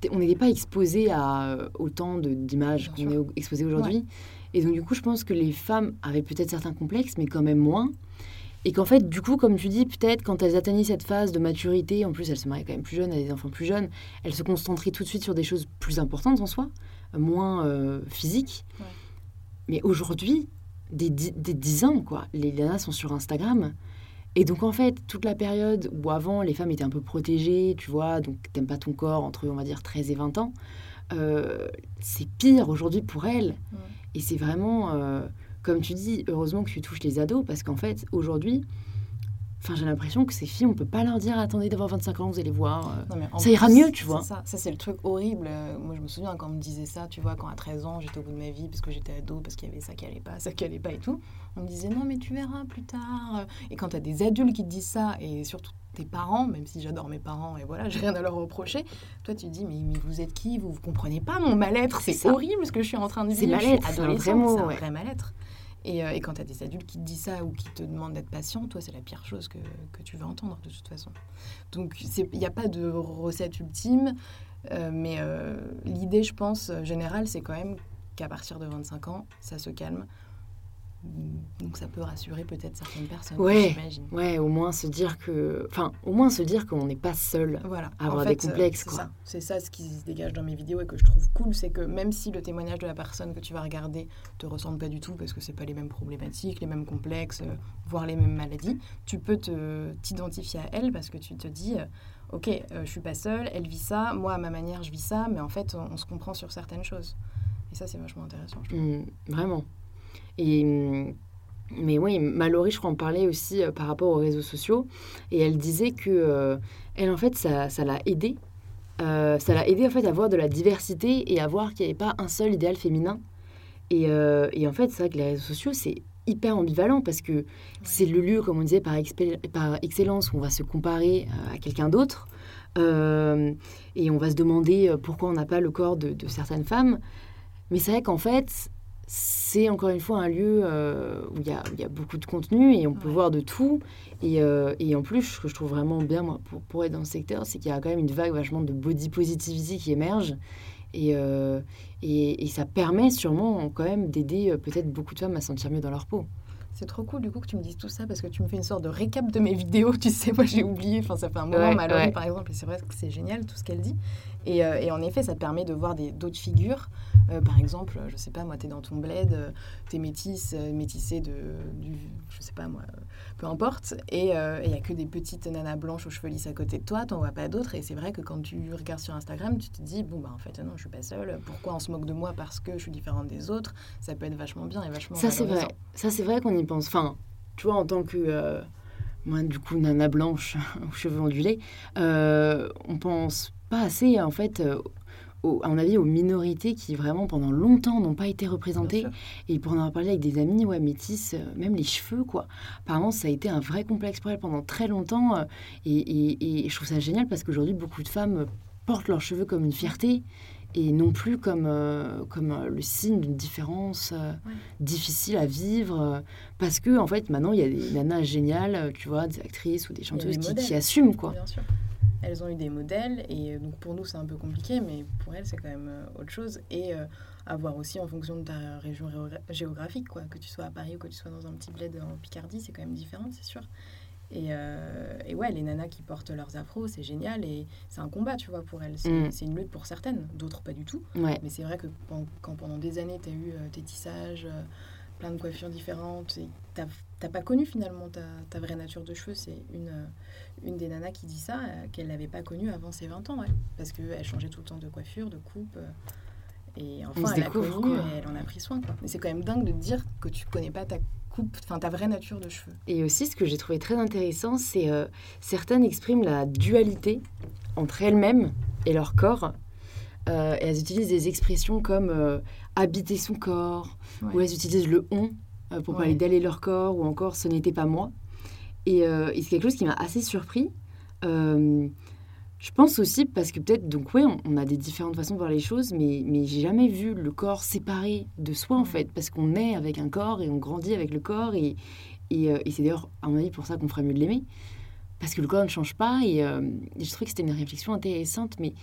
t- on n'était pas exposé à euh, autant d'images qu'on est exposé aujourd'hui. Et donc, du coup, je pense que les femmes avaient peut-être certains complexes, mais quand même moins. Et qu'en fait, du coup, comme tu dis, peut-être quand elles atteignaient cette phase de maturité, en plus elles se mariaient quand même plus jeunes, elles avaient des enfants plus jeunes, elles se concentraient tout de suite sur des choses plus importantes en soi, euh, moins euh, physiques. Ouais. Mais aujourd'hui, des, dix- des 10 ans, quoi, les nanas sont sur Instagram. Et donc, en fait, toute la période où avant les femmes étaient un peu protégées, tu vois, donc t'aimes pas ton corps entre, on va dire, 13 et 20 ans, euh, c'est pire aujourd'hui pour elles. Et c'est vraiment, euh, comme tu dis, heureusement que tu touches les ados, parce qu'en fait, aujourd'hui, enfin, j'ai l'impression que ces filles, on peut pas leur dire attendez d'avoir 25 ans, vous allez voir. euh. Non, Ça ira mieux, tu c'est vois. Ça, ça c'est le truc horrible. Euh, Moi, je me souviens quand on me disait ça, tu vois, quand à 13 ans, j'étais au bout de ma vie parce que j'étais ado, parce qu'il y avait ça qui allait pas, ça qui allait pas et tout. On me disait non, mais tu verras plus tard. Et quand tu as des adultes qui te disent ça, et surtout tes parents, même si j'adore mes parents et voilà, j'ai rien à leur reprocher, toi tu te dis, mais, mais vous êtes qui? Vous, vous comprenez pas mon mal-être C'est C'est horrible ce que je suis en train de C'est vivre. Suis mal-être, c'est un c'est vrai mal-être. Et, euh, et quand tu as des adultes qui te disent ça ou qui te demandent d'être patient, toi, c'est la pire chose que, que tu veux entendre de toute façon. Donc, il n'y a pas de recette ultime, euh, mais euh, l'idée, je pense, générale, c'est quand même qu'à partir de 25 ans, ça se calme. Donc ça peut rassurer peut-être certaines personnes. Ouais, j'imagine. ouais, au moins se dire que, enfin, au moins se dire qu'on n'est pas seul Voilà. à avoir En des fait, euh, complexes, c'est ça. C'est ça ce qui se dégage dans mes vidéos et que je trouve cool, c'est que même si le témoignage de la personne que tu vas regarder te ressemble pas du tout parce que c'est pas les mêmes problématiques, les mêmes complexes, euh, voire les mêmes maladies, tu peux te t'identifier à elle parce que tu te dis euh, OK, euh, je suis pas seule, elle vit ça, moi à ma manière je vis ça, mais en fait on, on se comprend sur certaines choses. Et ça c'est vachement intéressant. je trouve. Mm, vraiment. Et, mm, mais oui, Mallory, je crois, en parlait aussi euh, par rapport aux réseaux sociaux. Et elle disait que, euh, elle, en fait, ça ça l'a aidée. Euh, ça l'a aidée, en fait, à voir de la diversité et à voir qu'il n'y avait pas un seul idéal féminin. Et, et en fait, c'est vrai que les réseaux sociaux, c'est hyper ambivalent parce que c'est le lieu, comme on disait, par, par excellence où on va se comparer à quelqu'un d'autre. Euh, et on va se demander pourquoi on n'a pas le corps de, de certaines femmes. Mais c'est vrai qu'en fait, c'est encore une fois un lieu euh, où il y, a- y beaucoup de contenu et on peut Ouais. voir de tout. Et, euh, et en plus, ce que je trouve vraiment bien moi, pour, pour être dans ce secteur, c'est qu'il y a quand même une vague vachement de body positivity qui émerge. Et, euh, et, et ça permet sûrement quand même d'aider peut-être beaucoup de femmes à se sentir mieux dans leur peau. C'est trop cool du coup que tu me dises tout ça parce que tu me fais une sorte de récap de mes vidéos. Tu sais, moi j'ai oublié, enfin ça fait un moment, Ouais, Mallory ouais. par exemple, et c'est vrai que c'est génial tout ce qu'elle dit. Et, euh, et en effet, ça te permet de voir des- d'autres figures. Euh, par exemple, je sais pas, moi, t'es dans ton bled, euh, t'es métisse, métissée de, du, je sais pas moi, peu importe. Et il y a que des petites nanas blanches aux cheveux lisses à côté de toi, t'en vois pas d'autres. Et c'est vrai que quand tu regardes sur Instagram, tu te dis, bon bah en fait non, je suis pas seule. Pourquoi on se moque de moi parce que je suis différente des autres? Ça peut être vachement bien et vachement Ça, c'est vrai. Ça, c'est vrai qu'on y pense. Enfin, tu vois, en tant que. euh, moi, du coup, nana blanche aux cheveux ondulés, euh, on pense pas assez, en fait, euh, au- à mon avis, aux minorités qui, vraiment, pendant longtemps, n'ont pas été représentées. Et pour en avoir parlé avec des amis, ouais, métis, euh, même les cheveux, quoi. Apparemment, ça a été un vrai complexe pour elles pendant très longtemps. euh, et, et- et je trouve ça génial parce qu'aujourd'hui, beaucoup de femmes euh, portent leurs cheveux comme une fierté et non plus comme, euh, comme euh, le signe d'une différence euh, Ouais. difficile à vivre. euh, parce que, en fait, maintenant, il y a des nanas géniales, tu vois, des actrices ou des chanteuses des qui, qui assument, quoi. Bien sûr. Elles ont eu des modèles et donc pour nous c'est un peu compliqué, mais pour elles c'est quand même autre chose. Et à voir aussi en fonction de ta région géogra- géographique, quoi. Que tu sois à Paris ou que tu sois dans un petit bled en Picardie, c'est quand même différent, c'est sûr. Et, euh, et ouais, les nanas qui portent leurs afros, c'est génial et c'est un combat, tu vois, pour elles. C'est Mm. une lutte pour certaines, d'autres pas du tout. Ouais. Mais c'est vrai que quand pendant des années, tu as eu euh, tes tissages, euh, plein de coiffures différentes, et t'as pas connu finalement ta, ta vraie nature de cheveux. C'est une, euh, une des nanas qui dit ça, qu'elle n'avait pas connue avant ses 20 ans, ouais. Parce qu'elle changeait tout le temps de coiffure, de coupe. et enfin, elle a découvre, connu quoi. et elle en a pris soin. Quoi. Mais c'est quand même dingue de dire que tu connais pas ta coupe, enfin ta vraie nature de cheveux. Et aussi, ce que j'ai trouvé très intéressant, c'est euh, certaines expriment la dualité entre elles-mêmes et leur corps. Euh, et elles utilisent des expressions comme euh, habiter son corps, Ouais. ou elles utilisent le on euh, pour parler d'elle et leur corps, ou encore ce n'était pas moi. Et, et c'est quelque chose qui m'a assez surpris. Je pense aussi parce que peut-être, donc oui, on, on a des différentes façons de voir les choses, mais, mais j'ai jamais vu le corps séparé de soi en Ouais. fait, parce qu'on est avec un corps et on grandit avec le corps, et, et, euh, et c'est d'ailleurs, à mon avis, pour ça qu'on ferait mieux de l'aimer, parce que le corps ne change pas, et, euh, et je trouvais que c'était une réflexion intéressante, mais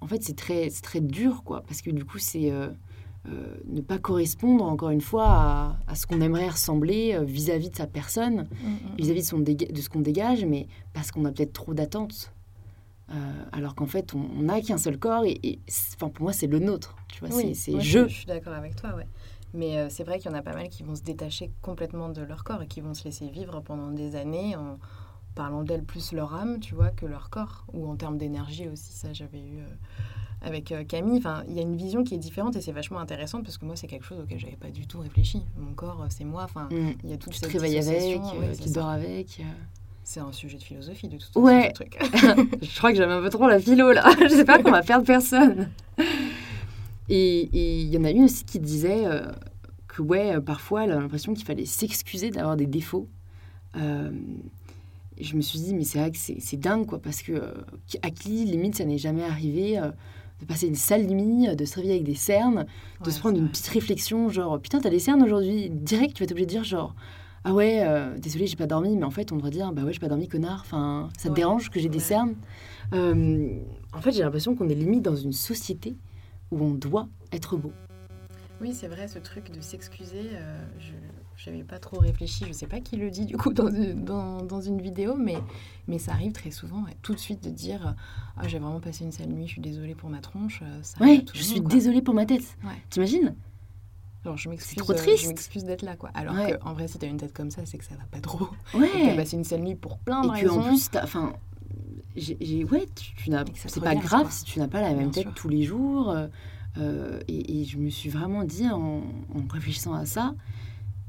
en fait, c'est très, très dur, quoi, parce que du coup, c'est euh, euh, ne pas correspondre, encore une fois, à, à ce qu'on aimerait ressembler vis-à-vis de sa personne, vis-à-vis de, son déga- de ce qu'on dégage, mais parce qu'on a peut-être trop d'attentes. Euh, alors qu'en fait, on n'a qu'un seul corps, et, enfin, pour moi, c'est le nôtre. Tu vois, c'est- je. Je suis d'accord avec toi, ouais. Mais euh, c'est vrai qu'il y en a pas mal qui vont se détacher complètement de leur corps et qui vont se laisser vivre pendant des années en parlant d'elles plus leur âme, tu vois, que leur corps. Ou en termes d'énergie aussi, ça j'avais eu euh, avec euh, Camille. Enfin, il y a une vision qui est différente et c'est vachement intéressant parce que moi, c'est quelque chose auquel j'avais pas du tout réfléchi. Mon corps, c'est moi. Enfin, Mm. il y a toute Tu réveilles avec, ouais, ça. dors avec. C'est un sujet de philosophie de toute Ouais. ce truc. Je crois que j'avais un peu trop la philo là. Je sais pas qu'on va perdre personne. Et il y en a une aussi qui disait euh, que ouais, euh, parfois elle a l'impression qu'il fallait s'excuser d'avoir des défauts. Euh, je me suis dit, mais c'est vrai que c'est dingue quoi, parce que euh, à qui limite ça n'est jamais arrivé de passer une sale nuit, de se réveiller avec des cernes, de Ouais, se prendre une petite réflexion, genre putain, t'as des cernes aujourd'hui? Direct, tu vas être obligé de dire genre. Ah ouais, euh, désolé, j'ai pas dormi, mais en fait, on devrait dire, bah ouais, j'ai pas dormi, connard. Enfin, ça te dérange que j'ai des cernes Euh, En fait, j'ai l'impression qu'on est limite dans une société où on doit être beau. Oui, c'est vrai, ce truc de s'excuser. euh, je... j'avais pas trop réfléchi. Je sais pas qui le dit du coup dans, dans, dans une vidéo, mais, mais ça arrive très souvent, ouais, tout de suite de dire Ah, j'ai vraiment passé une sale nuit, je suis désolée pour ma tronche. euh, Ça Ouais, tout je suis quoi. désolée pour ma tête. Ouais. T'imagines? Genre, je m'excuse, trop euh, triste. Je m'excuse d'être là, quoi. Alors Ouais. qu'en vrai, si t'as une tête comme ça, c'est que ça va pas trop. T'as Ouais. passé une sale nuit pour plein de Et raisons. en plus, t'as- enfin, j'ai, ouais, tu, tu n'as, Et c'est pas grave quoi. si tu n'as pas la même Bien tête sûr. tous les jours. euh, euh, et, et je me suis vraiment dit en, en réfléchissant à ça,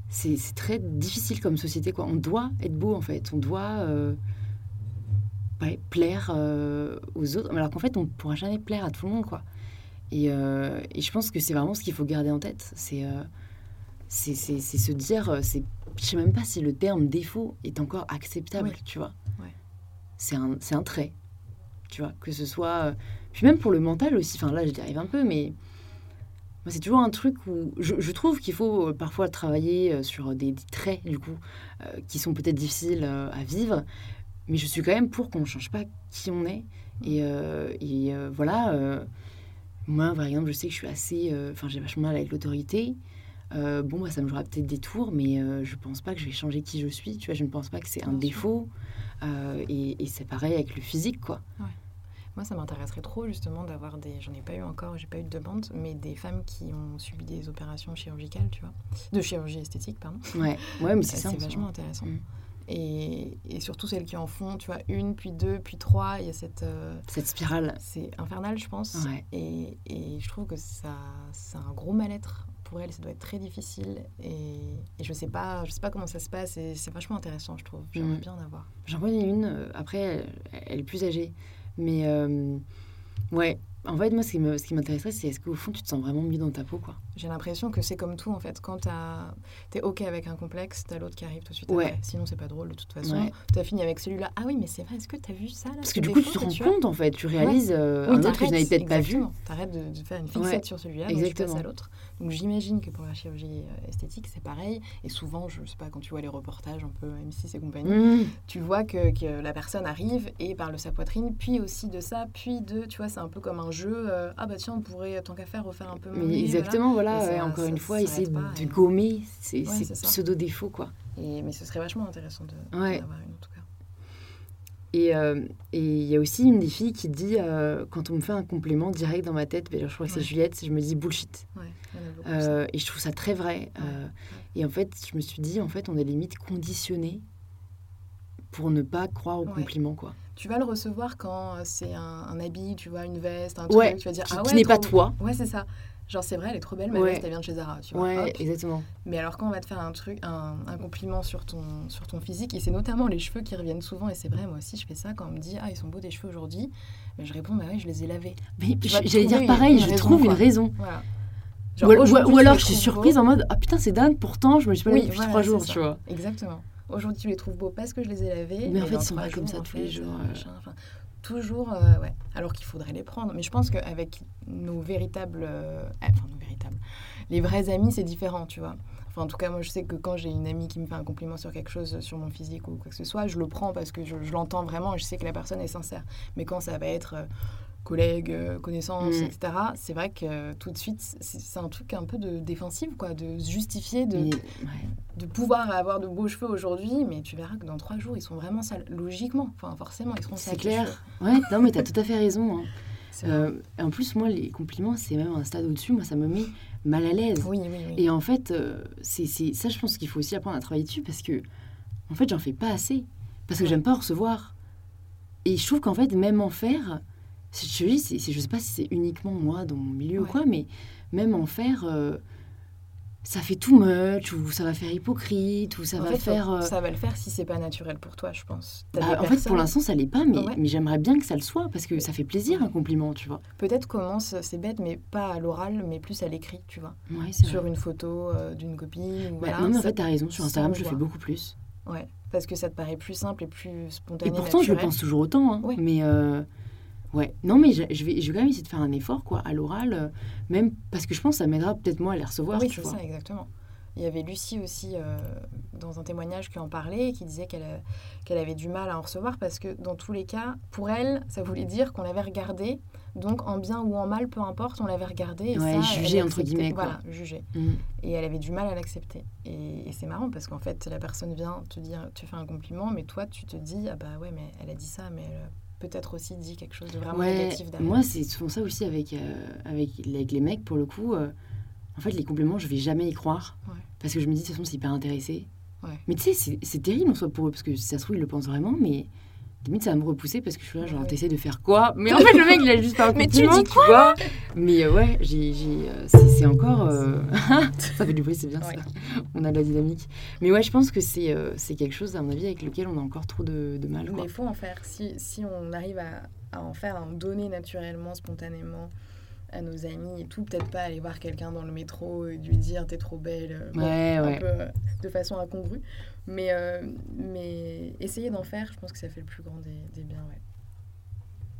c'est, c'est très difficile comme société, quoi. On doit être beau en fait, on doit euh, ouais, plaire euh, aux autres, alors qu'en fait, on ne pourra jamais plaire à tout le monde, quoi. Et, euh, et je pense que c'est vraiment ce qu'il faut garder en tête, c'est euh, c'est, se dire, euh, je sais même pas si le terme défaut est encore acceptable, tu vois. Ouais. C'est un, un trait, tu vois, que ce soit... euh, Puis même pour le mental aussi, enfin là je dérive un peu, mais moi c'est toujours un truc où je, je trouve qu'il faut parfois travailler sur des, des traits, du coup, qui sont peut-être difficiles à vivre, mais je suis quand même pour qu'on ne change pas qui on est. Et, et, voilà, moi par exemple, je sais que je suis assez... euh, Enfin j'ai vachement mal avec l'autorité. Euh, bon, bah, ça me jouera peut-être des tours, mais euh, je pense pas que je vais changer qui je suis. Tu vois, je ne pense pas que c'est un défaut. Euh, et et c'est pareil avec le physique, quoi. Moi, ça m'intéresserait trop justement d'avoir des. J'en ai pas eu encore, j'ai pas eu de demande, mais des femmes qui ont subi des opérations chirurgicales, tu vois, de chirurgie esthétique, pardon. Ouais, ouais mais c'est ça. C'est vachement intéressant. Mm. Et, et surtout celles qui en font, tu vois, une, puis deux, puis trois. Il y a cette. euh, Cette spirale. c'est infernal, je pense. Ouais. Et, et je trouve que ça, c'est un gros mal-être pour elles. Ça doit être très difficile. Et, et je sais pas, je sais pas comment ça se passe. Et c'est vachement intéressant, je trouve. J'aimerais Mm. bien en avoir. J'en connais une, euh, après, elle, elle est plus âgée. Mais euh, ouais, en fait, moi, ce qui me- ce qui m'intéresserait, c'est est-ce qu'au fond, tu te sens vraiment mieux dans ta peau, quoi? J'ai l'impression que c'est comme tout en fait. Quand t'es ok avec un complexe, t'as l'autre qui arrive tout de suite Ouais. après. Sinon c'est pas drôle de toute façon. Ouais. t'as fini avec celui-là. Ah oui mais c'est vrai. Est-ce que t'as vu ça là Parce ce que du coup, tu te rends compte, en fait, tu réalises euh, Oui, un autre que je n'avais peut-être pas vu. exactement. T'arrêtes de, de faire une fixette Ouais, sur celui-là, donc tu exactement. à l'autre. Donc j'imagine que pour la chirurgie euh, esthétique c'est pareil. Et souvent, je sais pas, quand tu vois les reportages un peu M6 et compagnie, Mmh. tu vois que, que la personne arrive et parle de sa poitrine, puis aussi de ça, puis de, tu vois, c'est un peu comme un jeu. euh, ah bah tiens, on pourrait tant qu'à faire refaire un peu. Mais nez, voilà. Voilà, ça- ouais, encore ça une fois, essayer pas, de et- gommer ces, Ouais, pseudo-défauts, quoi. Et, mais ce serait vachement intéressant de, Ouais. d'avoir une en tout cas. Et euh, et il y a aussi une des filles qui dit, euh, quand on me fait un compliment direct dans ma tête, ben, je crois que c'est Ouais. Juliette, je me dis bullshit. Ouais. Euh, et je trouve ça très vrai. Euh, et en fait, je me suis dit, en fait, on est limite conditionné pour ne pas croire aux compliments, quoi. Tu vas le recevoir quand euh, c'est un, un habit, tu vois, une veste, un truc, tu vas dire Qui, ah qui ouais, n'est pas toi. Ouais, c'est ça. Genre c'est vrai, elle est trop belle, ma veste, elle vient de chez Zara, tu vois. Ouais, hop. exactement. Mais alors quand on va te faire un truc, un, un compliment sur ton, sur ton physique, et c'est notamment les cheveux qui reviennent souvent, et c'est vrai, moi aussi je fais ça quand on me dit ah ils sont beaux tes cheveux aujourd'hui, mais je réponds bah oui je les ai lavés. Mais j'allais dire pareil, je raison, trouve une raison. Voilà. Ou, Genre, ou- aujourd'hui, ou tu alors je suis surprise en mode ah putain c'est dingue pourtant je me suis pas Oui, lavée depuis voilà, trois jours tu vois Exactement. Aujourd'hui, tu les trouves beaux parce que je les ai lavés. Mais en fait, ils sont pas comme ça tous les jours, euh, enfin, toujours, euh, ouais. Alors qu'il faudrait les prendre. Mais je pense qu'avec nos véritables. euh, enfin, nos véritables. Les vrais amis, c'est différent, tu vois. Enfin, en tout cas, moi, je sais que quand j'ai une amie qui me fait un compliment sur quelque chose, sur mon physique ou quoi que ce soit, je le prends parce que je, je l'entends vraiment et je sais que la personne est sincère. Mais quand ça va être. euh, collègues, euh, connaissances, Mm. etc. C'est vrai que euh, tout de suite, c'est c'est un truc un peu de défensif, quoi, de se justifier, de, Mais, ouais. de pouvoir avoir de beaux cheveux aujourd'hui, mais tu verras que dans trois jours, ils sont vraiment sales. Logiquement, enfin forcément, ils seront c'est sales. tes clair ouais non mais t'as tout à fait raison hein. C'est. Euh, en plus moi les compliments c'est même un stade au-dessus moi ça me met mal à l'aise oui, oui, oui. et en fait euh, c'est c'est- ça je pense qu'il faut aussi apprendre à travailler dessus parce que en fait j'en fais pas assez parce que Ouais. j'aime pas en recevoir et je trouve qu'en fait même en faire c'est- je dis c'est je sais pas si c'est uniquement moi dans mon milieu ou quoi mais même en faire euh, ça fait too much ou ça va faire hypocrite ou ça En va fait, faire euh, ça va le faire si c'est pas naturel pour toi, je pense. Bah, en fait, pour l'instant, ça l'est pas, mais, Ouais. mais j'aimerais bien que ça le soit parce que ça fait plaisir un compliment, tu vois. Peut-être commence, c'est bête, mais pas à l'oral, mais plus à l'écrit, tu vois. Ouais, Sur vrai. une photo euh, d'une copine. ou Bah, voilà, non, mais en fait, t'as raison. Sur Instagram, je fais beaucoup plus. Ouais, parce que ça te paraît plus simple et plus spontané. Et pourtant, je le pense toujours autant. hein. Ouais. Mais ouais, non, mais je, je vais, je vais quand même essayer de faire un effort, quoi, à l'oral, euh, même parce que je pense que ça m'aidera peut-être moi à les recevoir, Oui, c'est ça, exactement. Il y avait Lucie aussi euh, dans un témoignage qui en parlait qui disait qu'elle euh, qu'elle avait du mal à en recevoir parce que dans tous les cas, pour elle, ça voulait dire qu'on l'avait regardé. Donc en bien ou en mal, peu importe, on l'avait regardé. Et Ouais, ça, elle jugé, entre guillemets, quoi. Voilà, jugé. Mm. Et elle avait du mal à l'accepter. Et, et c'est marrant parce qu'en fait, la personne vient te dire, tu fais un compliment, mais toi, tu te dis, ah bah ouais, mais elle a dit ça, mais elle peut-être aussi dit quelque chose de vraiment Ouais, négatif derrière. moi, c'est souvent ça aussi avec, euh, avec, avec les mecs, pour le coup. euh, en fait, les compliments, je vais jamais y croire. Ouais. Parce que je me dis, de toute façon, c'est hyper intéressé. Ouais. Mais tu sais, c'est- terrible en soi pour eux, parce que ça se trouve, ils le pensent vraiment, mais limite, ça va me repousser parce que je suis là, genre, t'essaies de faire quoi? Mais en fait, le mec, il a juste pas un Mais tu dis tu vois. Mais euh, ouais, j'ai, euh, c'est encore. euh, ça fait du bruit, c'est bien Ouais. ça. On a de la dynamique. Mais ouais, je pense que c'est euh, c'est quelque chose, à mon avis, avec lequel on a encore trop de, de mal. Mais Quoi. il faut en faire. Si, si on arrive à, à en faire, à en donner naturellement, spontanément à nos amis et tout, peut-être pas aller voir quelqu'un dans le métro et lui dire t'es trop belle, euh, bon, Ouais, un ouais. peu de façon incongrue. Mais, euh, mais essayer d'en faire, je pense que ça fait le plus grand des, des biens. Ouais.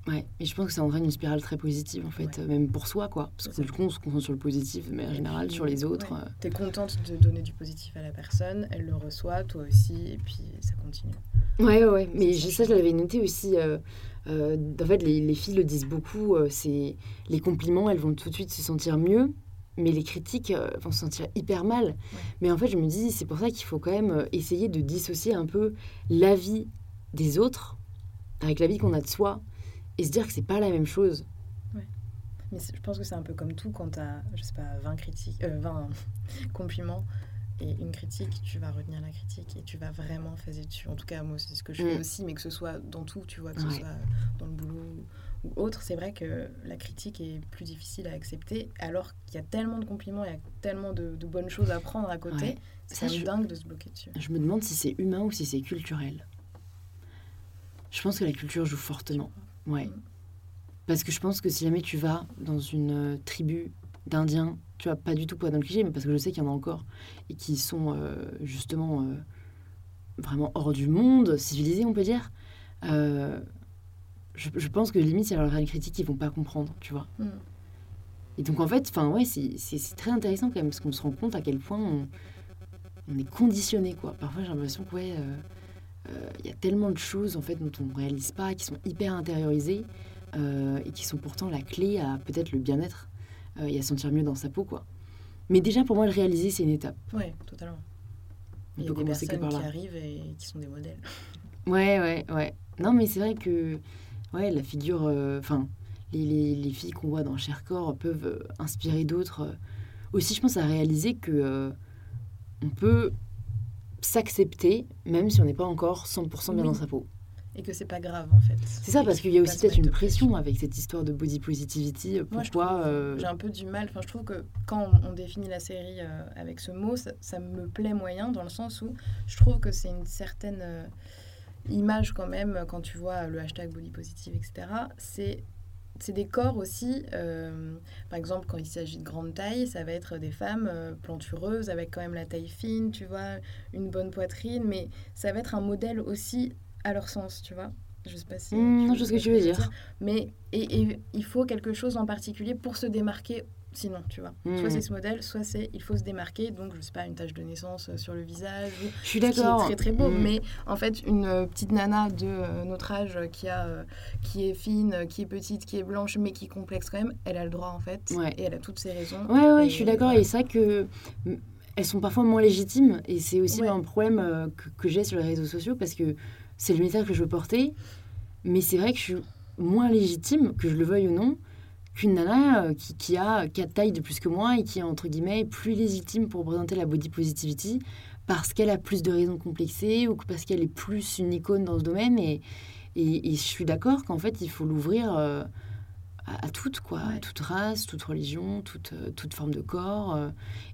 Ouais, et je pense que ça entraîne une spirale très positive en fait, Ouais. même pour soi quoi. Parce que du coup, on se concentre sur le positif, mais en général sur les autres. ouais. euh, T'es contente de donner du positif à la personne, elle le reçoit, toi aussi, et puis ça continue. Ouais, ouais, ouais. Mais ça, ça, je l'avais noté aussi. euh, euh, en fait, les, les filles le disent beaucoup. c'est les compliments, elles vont tout de suite se sentir mieux, mais les critiques euh, vont se sentir hyper mal. Mais en fait, je me dis, c'est pour ça qu'il faut quand même euh, essayer de dissocier un peu l'avis des autres avec l'avis qu'on a de soi et se dire que c'est pas la même chose. Mais je pense que c'est un peu comme tout quand t'as, je sais pas, 20 critiques, euh, 20 compliments et une critique, tu vas retenir la critique et tu vas vraiment phaser dessus. En tout cas, moi, c'est ce que je fais Mm. aussi, mais que ce soit dans tout, tu vois, que ce soit dans le boulot ou autre, c'est vrai que la critique est plus difficile à accepter alors qu'il y a tellement de compliments, il y a tellement de, de bonnes choses à prendre à côté. Ouais. C'est je- dingue de se bloquer dessus. Je me demande si c'est humain ou si c'est culturel. Je pense que la culture joue fortement. Ouais. Mm. Parce que je pense que si jamais tu vas dans une euh, tribu d'Indiens, tu vois, pas du tout pour dans le cliché, mais parce que je sais qu'il y en a encore, et qui sont euh, justement euh, vraiment hors du monde, civilisés, on peut dire, euh, je, je pense que limite, il y a une critique qu'ils vont pas comprendre, tu vois. Mm. Et donc, en fait, enfin, ouais, c'est très intéressant quand même, parce qu'on se rend compte à quel point on, on est conditionné, quoi. Parfois, j'ai l'impression que, ouais, euh, euh, il y a tellement de choses, en fait, dont on ne réalise pas, qui sont hyper intériorisées, euh, et qui sont pourtant la clé à peut-être le bien-être et à se sentir mieux dans sa peau, quoi. Mais déjà, pour moi, le réaliser, c'est une étape. Oui, totalement. On Il y a des que personnes qui arrivent et qui sont des modèles. Ouais, ouais, ouais. Non, mais c'est vrai que ouais, la figure. euh, Enfin, les, les, les filles qu'on voit dans Chercorps peuvent euh, inspirer d'autres. euh. Aussi, je pense à réaliser que on peut s'accepter, même si on n'est pas encore 100% bien Oui. dans sa peau. Et que c'est pas grave en fait. C'est ça, Et parce qu'il y a aussi peut-être une pression avec cette histoire de body positivity. Pourquoi euh, J'ai un peu du mal. Enfin, je trouve que quand on, on définit la série euh, avec ce mot, ça, ça me plaît moyen dans le sens où je trouve que c'est une certaine euh, image quand même quand tu vois le hashtag body positive, etc. C'est c'est des corps aussi. euh, par exemple, quand il s'agit de grande taille, ça va être des femmes euh, plantureuses avec quand même la taille fine, tu vois, une bonne poitrine, mais ça va être un modèle aussi à leur sens, tu vois. Je sais pas si. Tu je vois ce que tu veux dire. mais et, et il faut quelque chose en particulier pour se démarquer. Sinon, tu vois. Soit Mhm. c'est ce modèle, soit c'est il faut se démarquer. Donc, je sais pas, une tache de naissance euh, sur le visage. ou- Je suis d'accord. très très beau. Mm. Mais en fait, une euh, petite nana de euh, notre âge qui, a, qui est fine, qui est petite, qui est blanche, mais qui est complexe quand même, elle a le droit en fait. Ouais. Et elle a toutes ses raisons. Ouais, ouais, Et je suis d'accord. Et c'est vrai que elles sont parfois moins légitimes. Et c'est aussi Ouais. un problème que, que j'ai sur les réseaux sociaux parce que c'est le message que je veux porter. Mais c'est vrai que je suis moins légitime, que je le veuille ou non, qu'une nana euh, qui, qui a quatre tailles de plus que moi et qui est entre guillemets plus légitime pour représenter la body positivity parce qu'elle a plus de raisons de complexer ou parce qu'elle est plus une icône dans ce domaine. Et, et, et je suis d'accord qu'en fait, il faut l'ouvrir. euh, à, à toutes, quoi, à toute race, toute religion, toute, euh, toute forme de corps. euh.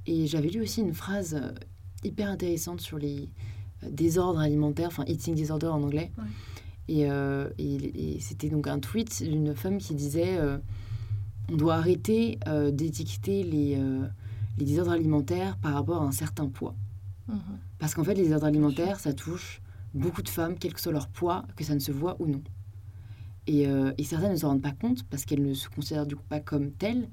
et j'avais lu aussi une phrase hyper intéressante sur les désordres alimentaires, enfin eating disorder en anglais. Ouais. Et, et- c'était donc un tweet d'une femme qui disait on doit arrêter euh, d'étiqueter les, euh, les désordres alimentaires par rapport à un certain poids. Mhm. Parce qu'en fait, les désordres alimentaires, ça touche beaucoup de femmes, quel que soit leur poids, que ça ne se voit ou non. Et, euh, et certaines ne se rendent pas compte parce qu'elles ne se considèrent du coup pas comme telles.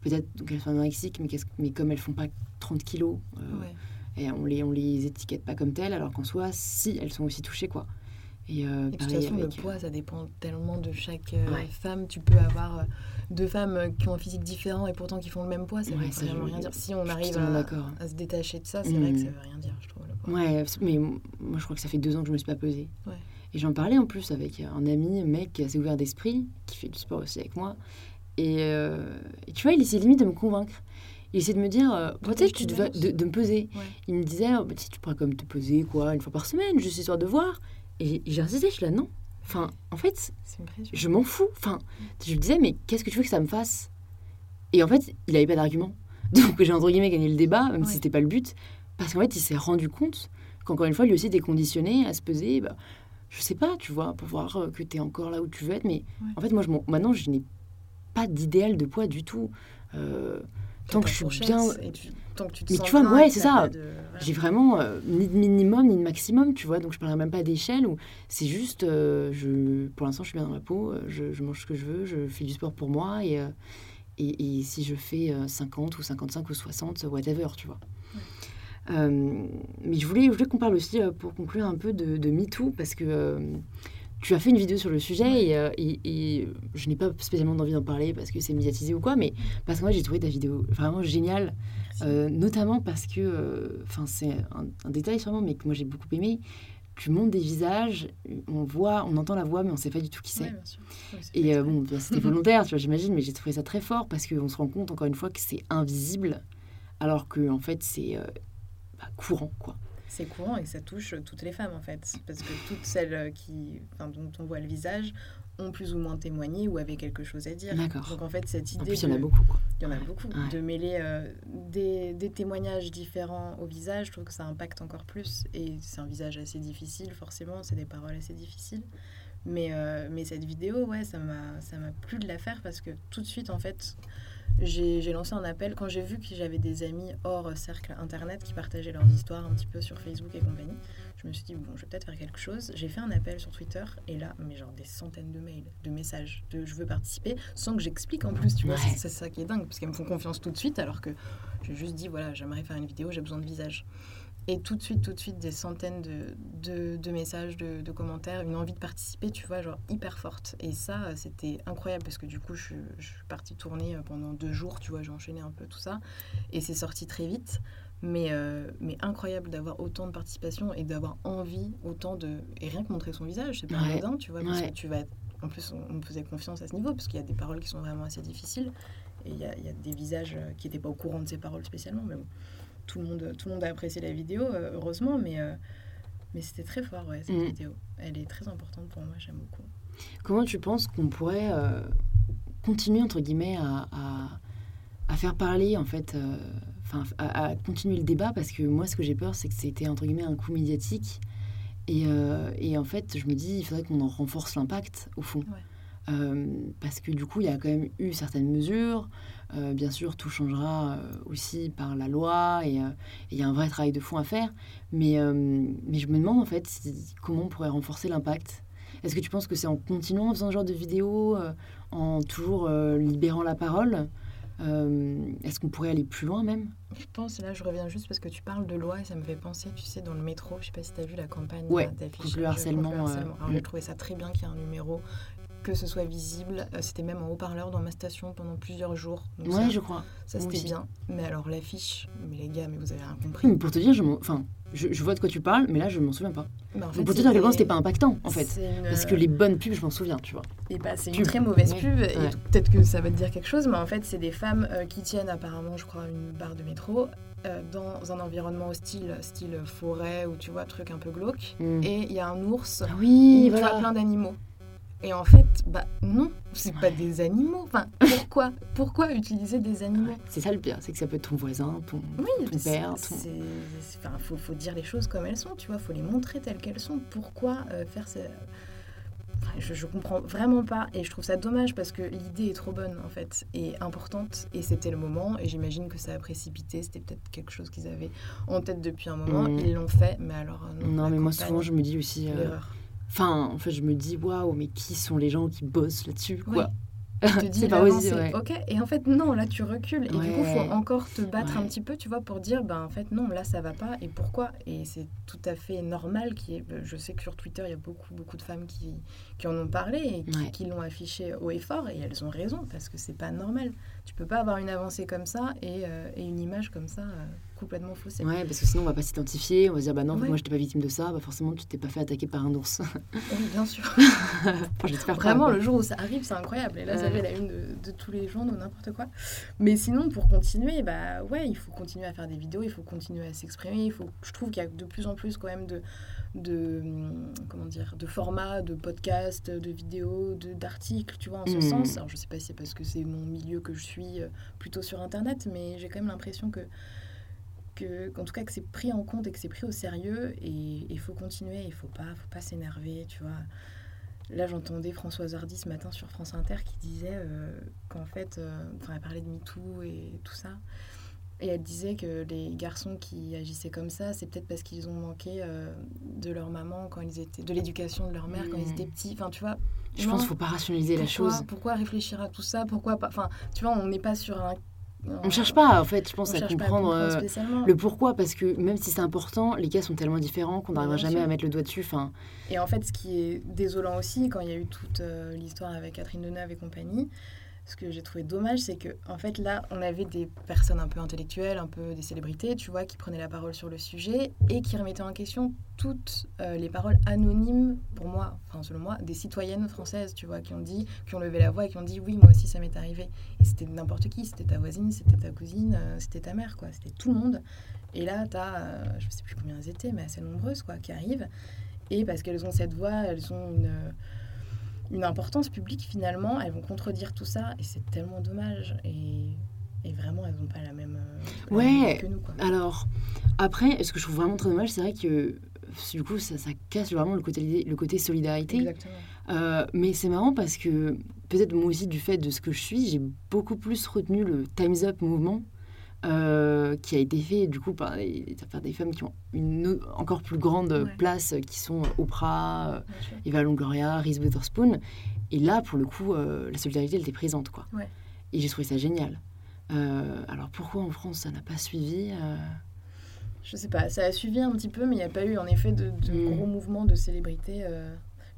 Peut-être qu'elles sont anorexiques, mais, mais comme elles font pas 30 kilos, Ouais. Et on les, on les étiquette pas comme telles, alors qu'en soi, si, elles sont aussi touchées, quoi. Et, euh, de toute façon, le poids, ça dépend tellement de chaque euh, femme. Tu peux avoir euh, deux femmes qui ont un physique différent et pourtant qui font le même poids, ça ne veut vraiment rien dire. Si on arrive à, se détacher de ça, c'est vrai que ça mm. veut rien dire, je trouve. Ouais, mais moi, je crois que ça fait deux ans que je me suis pas pesée. Et j'en parlais en plus avec un ami, un mec assez ouvert d'esprit, qui fait du sport aussi avec moi. Et, tu vois, il essaie limite de me convaincre. Il essaie de me dire, peut-être tu devais de, de, me peser. Il me disait, oh, bah, si tu pourrais comme te peser quoi, une fois par semaine, juste histoire de voir. Et j'ai insisté, je suis là, non. Enfin, en fait, je m'en fous. Enfin, je lui disais, mais qu'est-ce que tu veux que ça me fasse? Et en fait, il n'avait pas d'argument. Donc j'ai entre guillemets gagné le débat, même si c'était pas le but. Parce qu'en fait, il s'est rendu compte qu'encore une fois, lui aussi était conditionné à se peser. Bah, je sais pas, tu vois, pour voir euh, que tu es encore là où tu veux être. Mais en fait, moi, je maintenant, je n'ai pas d'idéal de poids du tout. Euh, tant que je suis bien. Tant que tu te mais tu vois, ouais, c'est ça. J'ai vraiment euh, ni de minimum ni de maximum, tu vois. Donc je parlerai même pas d'échelle. Ou c'est juste, je, pour l'instant, je suis bien dans ma peau. Je, je, mange ce que je veux. Je fais du sport pour moi et et, et, si je fais 50 ou 55 ou 60, whatever, tu vois. Euh, mais je voulais, je voulais qu'on parle aussi, euh, pour conclure un peu de, de MeToo, parce que euh, tu as fait une vidéo sur le sujet et, et, je n'ai pas spécialement envie d'en parler parce que c'est médiatisé ou quoi, mais parce que moi j'ai trouvé ta vidéo vraiment géniale, notamment parce que, enfin c'est un, détail sûrement, mais que moi j'ai beaucoup aimé. Tu montes des visages, on voit, on entend la voix, mais on ne sait pas du tout qui c'est. et bon, c'était volontaire, tu vois, j'imagine, mais j'ai trouvé ça très fort parce qu'on se rend compte encore une fois que c'est invisible, alors que en fait c'est courant, quoi. C'est courant et ça touche toutes les femmes en fait, parce que toutes celles qui, dont on voit le visage ont plus ou moins témoigné ou avaient quelque chose à dire. Donc en fait cette idée, il y en a beaucoup. Il y en a beaucoup. De mêler euh, des, des, témoignages différents au visage, je trouve que ça impacte encore plus. Et c'est un visage assez difficile forcément, c'est des paroles assez difficiles. Mais, euh, mais cette vidéo, ouais, ça m'a plu de la faire parce que tout de suite en fait j'ai lancé un appel quand j'ai vu que j'avais des amis hors cercle internet qui partageaient leurs histoires un petit peu sur Facebook et compagnie. Je me suis dit, bon, je vais peut-être faire quelque chose. J'ai fait un appel sur Twitter et là, mais genre des centaines de mails, de messages, de je veux participer, sans que j'explique en plus, tu vois. C'est ça qui est dingue, parce qu'elles me font confiance tout de suite, alors que j'ai juste dit, voilà, j'aimerais faire une vidéo, j'ai besoin de visage. Et tout de suite, tout de suite, des centaines de, de, de messages, de, de, commentaires, une envie de participer, tu vois, genre hyper forte. Et ça, c'était incroyable parce que du coup, je, je, suis partie tourner pendant deux jours, tu vois, j'ai enchaîné un peu tout ça. Et c'est sorti très vite. Mais, euh, mais incroyable d'avoir autant de participation et d'avoir envie autant de. Et rien que montrer son visage, c'est pas ouais. tu vois, parce que tu vas. En plus, on, me faisait confiance à ce niveau parce qu'il y a des paroles qui sont vraiment assez difficiles. Et il y a, y a, des visages euh, qui n'étaient pas au courant de ces paroles spécialement, mais bon tout le monde, tout le monde a apprécié la vidéo, euh, heureusement, mais, euh, mais c'était très fort, ouais, cette mm. vidéo. Elle est très importante pour moi, j'aime beaucoup. Comment tu penses qu'on pourrait euh, continuer, entre guillemets, à, à, à, faire parler, en fait, enfin, à, à, continuer le débat Parce que moi, ce que j'ai peur, c'est que c'était, entre guillemets, un coup médiatique. Et, et, en fait, je me dis, il faudrait qu'on en renforce l'impact, au fond. parce que du coup, il y a quand même eu certaines mesures. Euh, bien sûr, tout changera euh, aussi par la loi et euh, il y a un vrai travail de fond à faire. Mais, mais je me demande en fait comment on pourrait renforcer l'impact. Est-ce que tu penses que c'est en continuant en faisant ce genre de vidéos, en toujours libérant la parole Est-ce qu'on pourrait aller plus loin même? Je pense, là je reviens juste parce que tu parles de loi et ça me fait penser, tu sais, dans le métro, je sais pas si tu as vu la campagne ouais, d'afficher le harcèlement. harcèlement. Alors, j'ai trouvé ça très bien qu'il y ait un numéro que ce soit visible. Euh, c'était même en haut-parleur dans ma station pendant plusieurs jours. Donc ouais, je crois. Ça, c'était bien. Mais alors, l'affiche, mais les gars, mais vous avez rien compris. pour te dire, je, enfin, je, je, vois de quoi tu parles, mais là, je m'en souviens pas. Bah, en fait, pour te dire à quel point c'était pas impactant, en fait. Parce que les bonnes pubs, je m'en souviens, tu vois. Et bah, c'est une très mauvaise pub, et peut-être que ça va te dire quelque chose, mais en fait, c'est des femmes euh, qui tiennent apparemment, je crois, une barre de métro. Euh, dans un environnement hostile, style forêt ou tu vois, truc un peu glauque. Mm. Et il y a un ours ah oui, voilà. plein d'animaux. Et en fait, bah non, c'est pas des animaux. Enfin, pourquoi Pourquoi utiliser des animaux C'est ça le pire, c'est que ça peut être ton voisin, ton, oui, ton père. Ton... Enfin, faut, faut, dire les choses comme elles sont, tu vois. Faut les montrer telles qu'elles sont. Pourquoi euh, faire ça enfin, je, je comprends vraiment pas et je trouve ça dommage parce que l'idée est trop bonne en fait et importante et c'était le moment et j'imagine que ça a précipité c'était peut-être quelque chose qu'ils avaient en tête depuis un moment mmh. ils l'ont fait mais alors euh, non, non mais moi souvent je me dis aussi euh, Enfin, en fait, je me dis, waouh, mais qui sont les gens qui bossent là-dessus, quoi? Il te pas ouais. ok. Et en fait, non, là, tu recules. Et du coup, faut encore te battre un petit peu, tu vois, pour dire, ben, en fait, non, là, ça va pas. Et pourquoi? Et c'est tout à fait normal. Qui. Je sais que sur Twitter, il y a beaucoup, beaucoup de femmes qui, qui en ont parlé et qui, qui l'ont affiché haut et fort. Et elles ont raison, parce que c'est pas normal. Tu peux pas avoir une avancée comme ça et, euh, et une image comme ça euh, complètement faussée. Ouais, parce que sinon on va pas s'identifier, on va se dire bah non, Ouais. moi j'étais pas victime de ça, bah forcément tu t'es pas fait attaquer par un ours. Oui, bien sûr. Enfin, J'espère pas, Vraiment, le jour où ça arrive, c'est incroyable. Et là, ça fait la une de, de tous les journaux, n'importe quoi. Mais sinon, pour continuer, bah ouais, il faut continuer à faire des vidéos, il faut continuer à s'exprimer. Il faut, je trouve qu'il y a de plus en plus quand même de, de hum, comment dire, de formats, de podcasts, de vidéos, d'articles, tu vois, en ce Mm. sens. Alors, je sais pas si c'est parce que c'est mon milieu que je suis euh, plutôt sur Internet, mais j'ai quand même l'impression que que qu'en tout cas que c'est pris en compte et que c'est pris au sérieux et il faut continuer il faut pas faut pas s'énerver tu vois. Là j'entendais Françoise Hardy ce matin sur France Inter qui disait euh, qu'en fait euh, enfin elle parlait de MeToo et tout ça et elle disait que les garçons qui agissaient comme ça c'est peut-être parce qu'ils ont manqué euh, de leur maman quand ils étaient de l'éducation de leur mère quand ils étaient petits enfin tu vois Je non, pense qu'il faut pas rationaliser la chose. pourquoi réfléchir à tout ça? Pourquoi pas enfin tu vois on n'est pas sur un On cherche pas en fait, je pense à cherche pas comprendre euh, spécialement. le pourquoi parce que même si c'est important, les cas sont tellement différents qu'on n'arrivera jamais sûr. à mettre le doigt dessus. Enfin, Et en fait, ce qui est désolant aussi, quand il y a eu toute euh, l'histoire avec Catherine Deneuve et compagnie, ce que j'ai trouvé dommage, c'est que en fait là, on avait des personnes un peu intellectuelles, un peu des célébrités, tu vois, qui prenaient la parole sur le sujet et qui remettaient en question toutes euh, les paroles anonymes, pour moi, enfin selon moi, des citoyennes françaises, tu vois, qui ont dit, qui ont levé la voix et qui ont dit oui, moi aussi ça m'est arrivé. Et c'était n'importe qui, c'était ta voisine, c'était ta cousine, euh, c'était ta mère, quoi, c'était tout le monde. Et là, t'as, euh, je sais plus combien elles étaient, mais assez nombreuses, quoi, qui arrivent. Et parce qu'elles ont cette voix, elles ont une, une importance publique finalement, elles vont contredire tout ça et c'est tellement dommage. Et, et vraiment, elles n'ont pas la même, la Ouais. même que nous. Quoi. alors après, ce que je trouve vraiment très dommage, c'est vrai que du coup ça, ça casse vraiment le côté, le côté solidarité. Exactement. Euh, mais c'est marrant parce que peut-être moi aussi du fait de ce que je suis, j'ai beaucoup plus retenu le Time's Up mouvement euh, qui a été fait du coup par des, par des femmes qui ont une encore plus grande Ouais. place, euh, qui sont Oprah, euh, Bien sûr. Eva Longoria, Reese Witherspoon. Et là, pour le coup, euh, la solidarité, elle était présente. Quoi. Ouais. Et j'ai trouvé ça génial. Euh, alors pourquoi en France ça n'a pas suivi euh, Je sais pas, ça a suivi un petit peu, mais il n'y a pas eu en effet de, de Mm. gros mouvements de célébrité.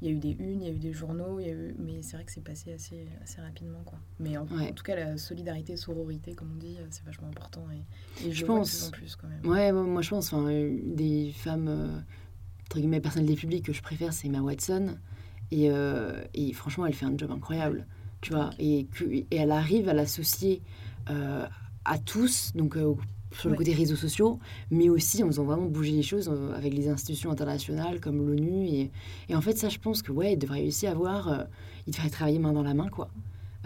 Il y a eu des unes, il y a eu des journaux, il y a eu... mais c'est vrai que c'est passé assez, assez rapidement. Quoi. Mais en, Ouais. en tout cas, la solidarité, sororité, comme on dit, c'est vachement important. Et, et je, pense. plus en plus quand même. Ouais, moi, moi, je pense, enfin, des femmes, euh, entre guillemets, personnalités publiques que je préfère, c'est Emma Watson. Et, euh, et franchement, elle fait un job incroyable, tu vois. Et, et elle arrive à l'associer euh, à tous, donc euh, sur le côté réseaux sociaux, mais aussi en faisant vraiment bouger les choses euh, avec les institutions internationales comme l'ONU. Et, et en fait, ça, je pense que, ouais, il devrait aussi avoir... euh, il devrait travailler main dans la main, quoi.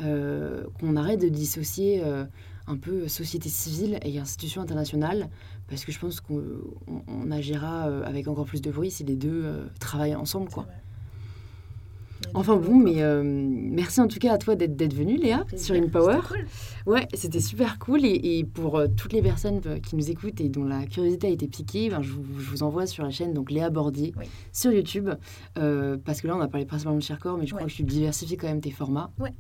Euh, qu'on arrête de dissocier euh, un peu société civile et institutions internationales, parce que je pense qu'on on- on agira avec encore plus de bruit si les deux travaillent ensemble, quoi. vrai. Enfin bon, mais euh, merci en tout cas à toi d'être venue, Léa, sur InPower. Cool. Ouais, c'était super cool. Et, et pour euh, toutes les personnes euh, qui nous écoutent et dont la curiosité a été piquée, ben, je, vous, je vous envoie sur la chaîne donc Léa Bordier Oui. sur YouTube. Euh, parce que là, on a parlé principalement de Chercore, mais je crois que tu diversifies quand même tes formats. Ouais.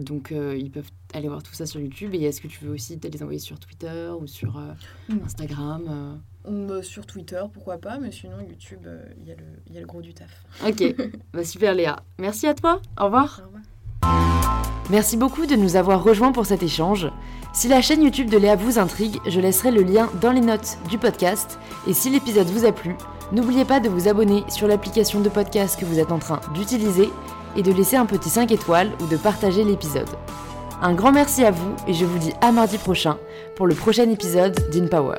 Donc, ils peuvent aller voir tout ça sur YouTube. Et est-ce que tu veux aussi peut-être les envoyer sur Twitter ou sur. Instagram sur Twitter, pourquoi pas, mais sinon, YouTube, euh, il y, a le- il y a le gros du taf. Ok, bah, super Léa. Merci à toi. Au revoir. Au revoir. Merci beaucoup de nous avoir rejoints pour cet échange. Si la chaîne YouTube de Léa vous intrigue, je laisserai le lien dans les notes du podcast. Et si l'épisode vous a plu, n'oubliez pas de vous abonner sur l'application de podcast que vous êtes en train d'utiliser et de laisser un petit 5 étoiles ou de partager l'épisode. Un grand merci à vous et je vous dis à mardi prochain pour le prochain épisode d'InPower.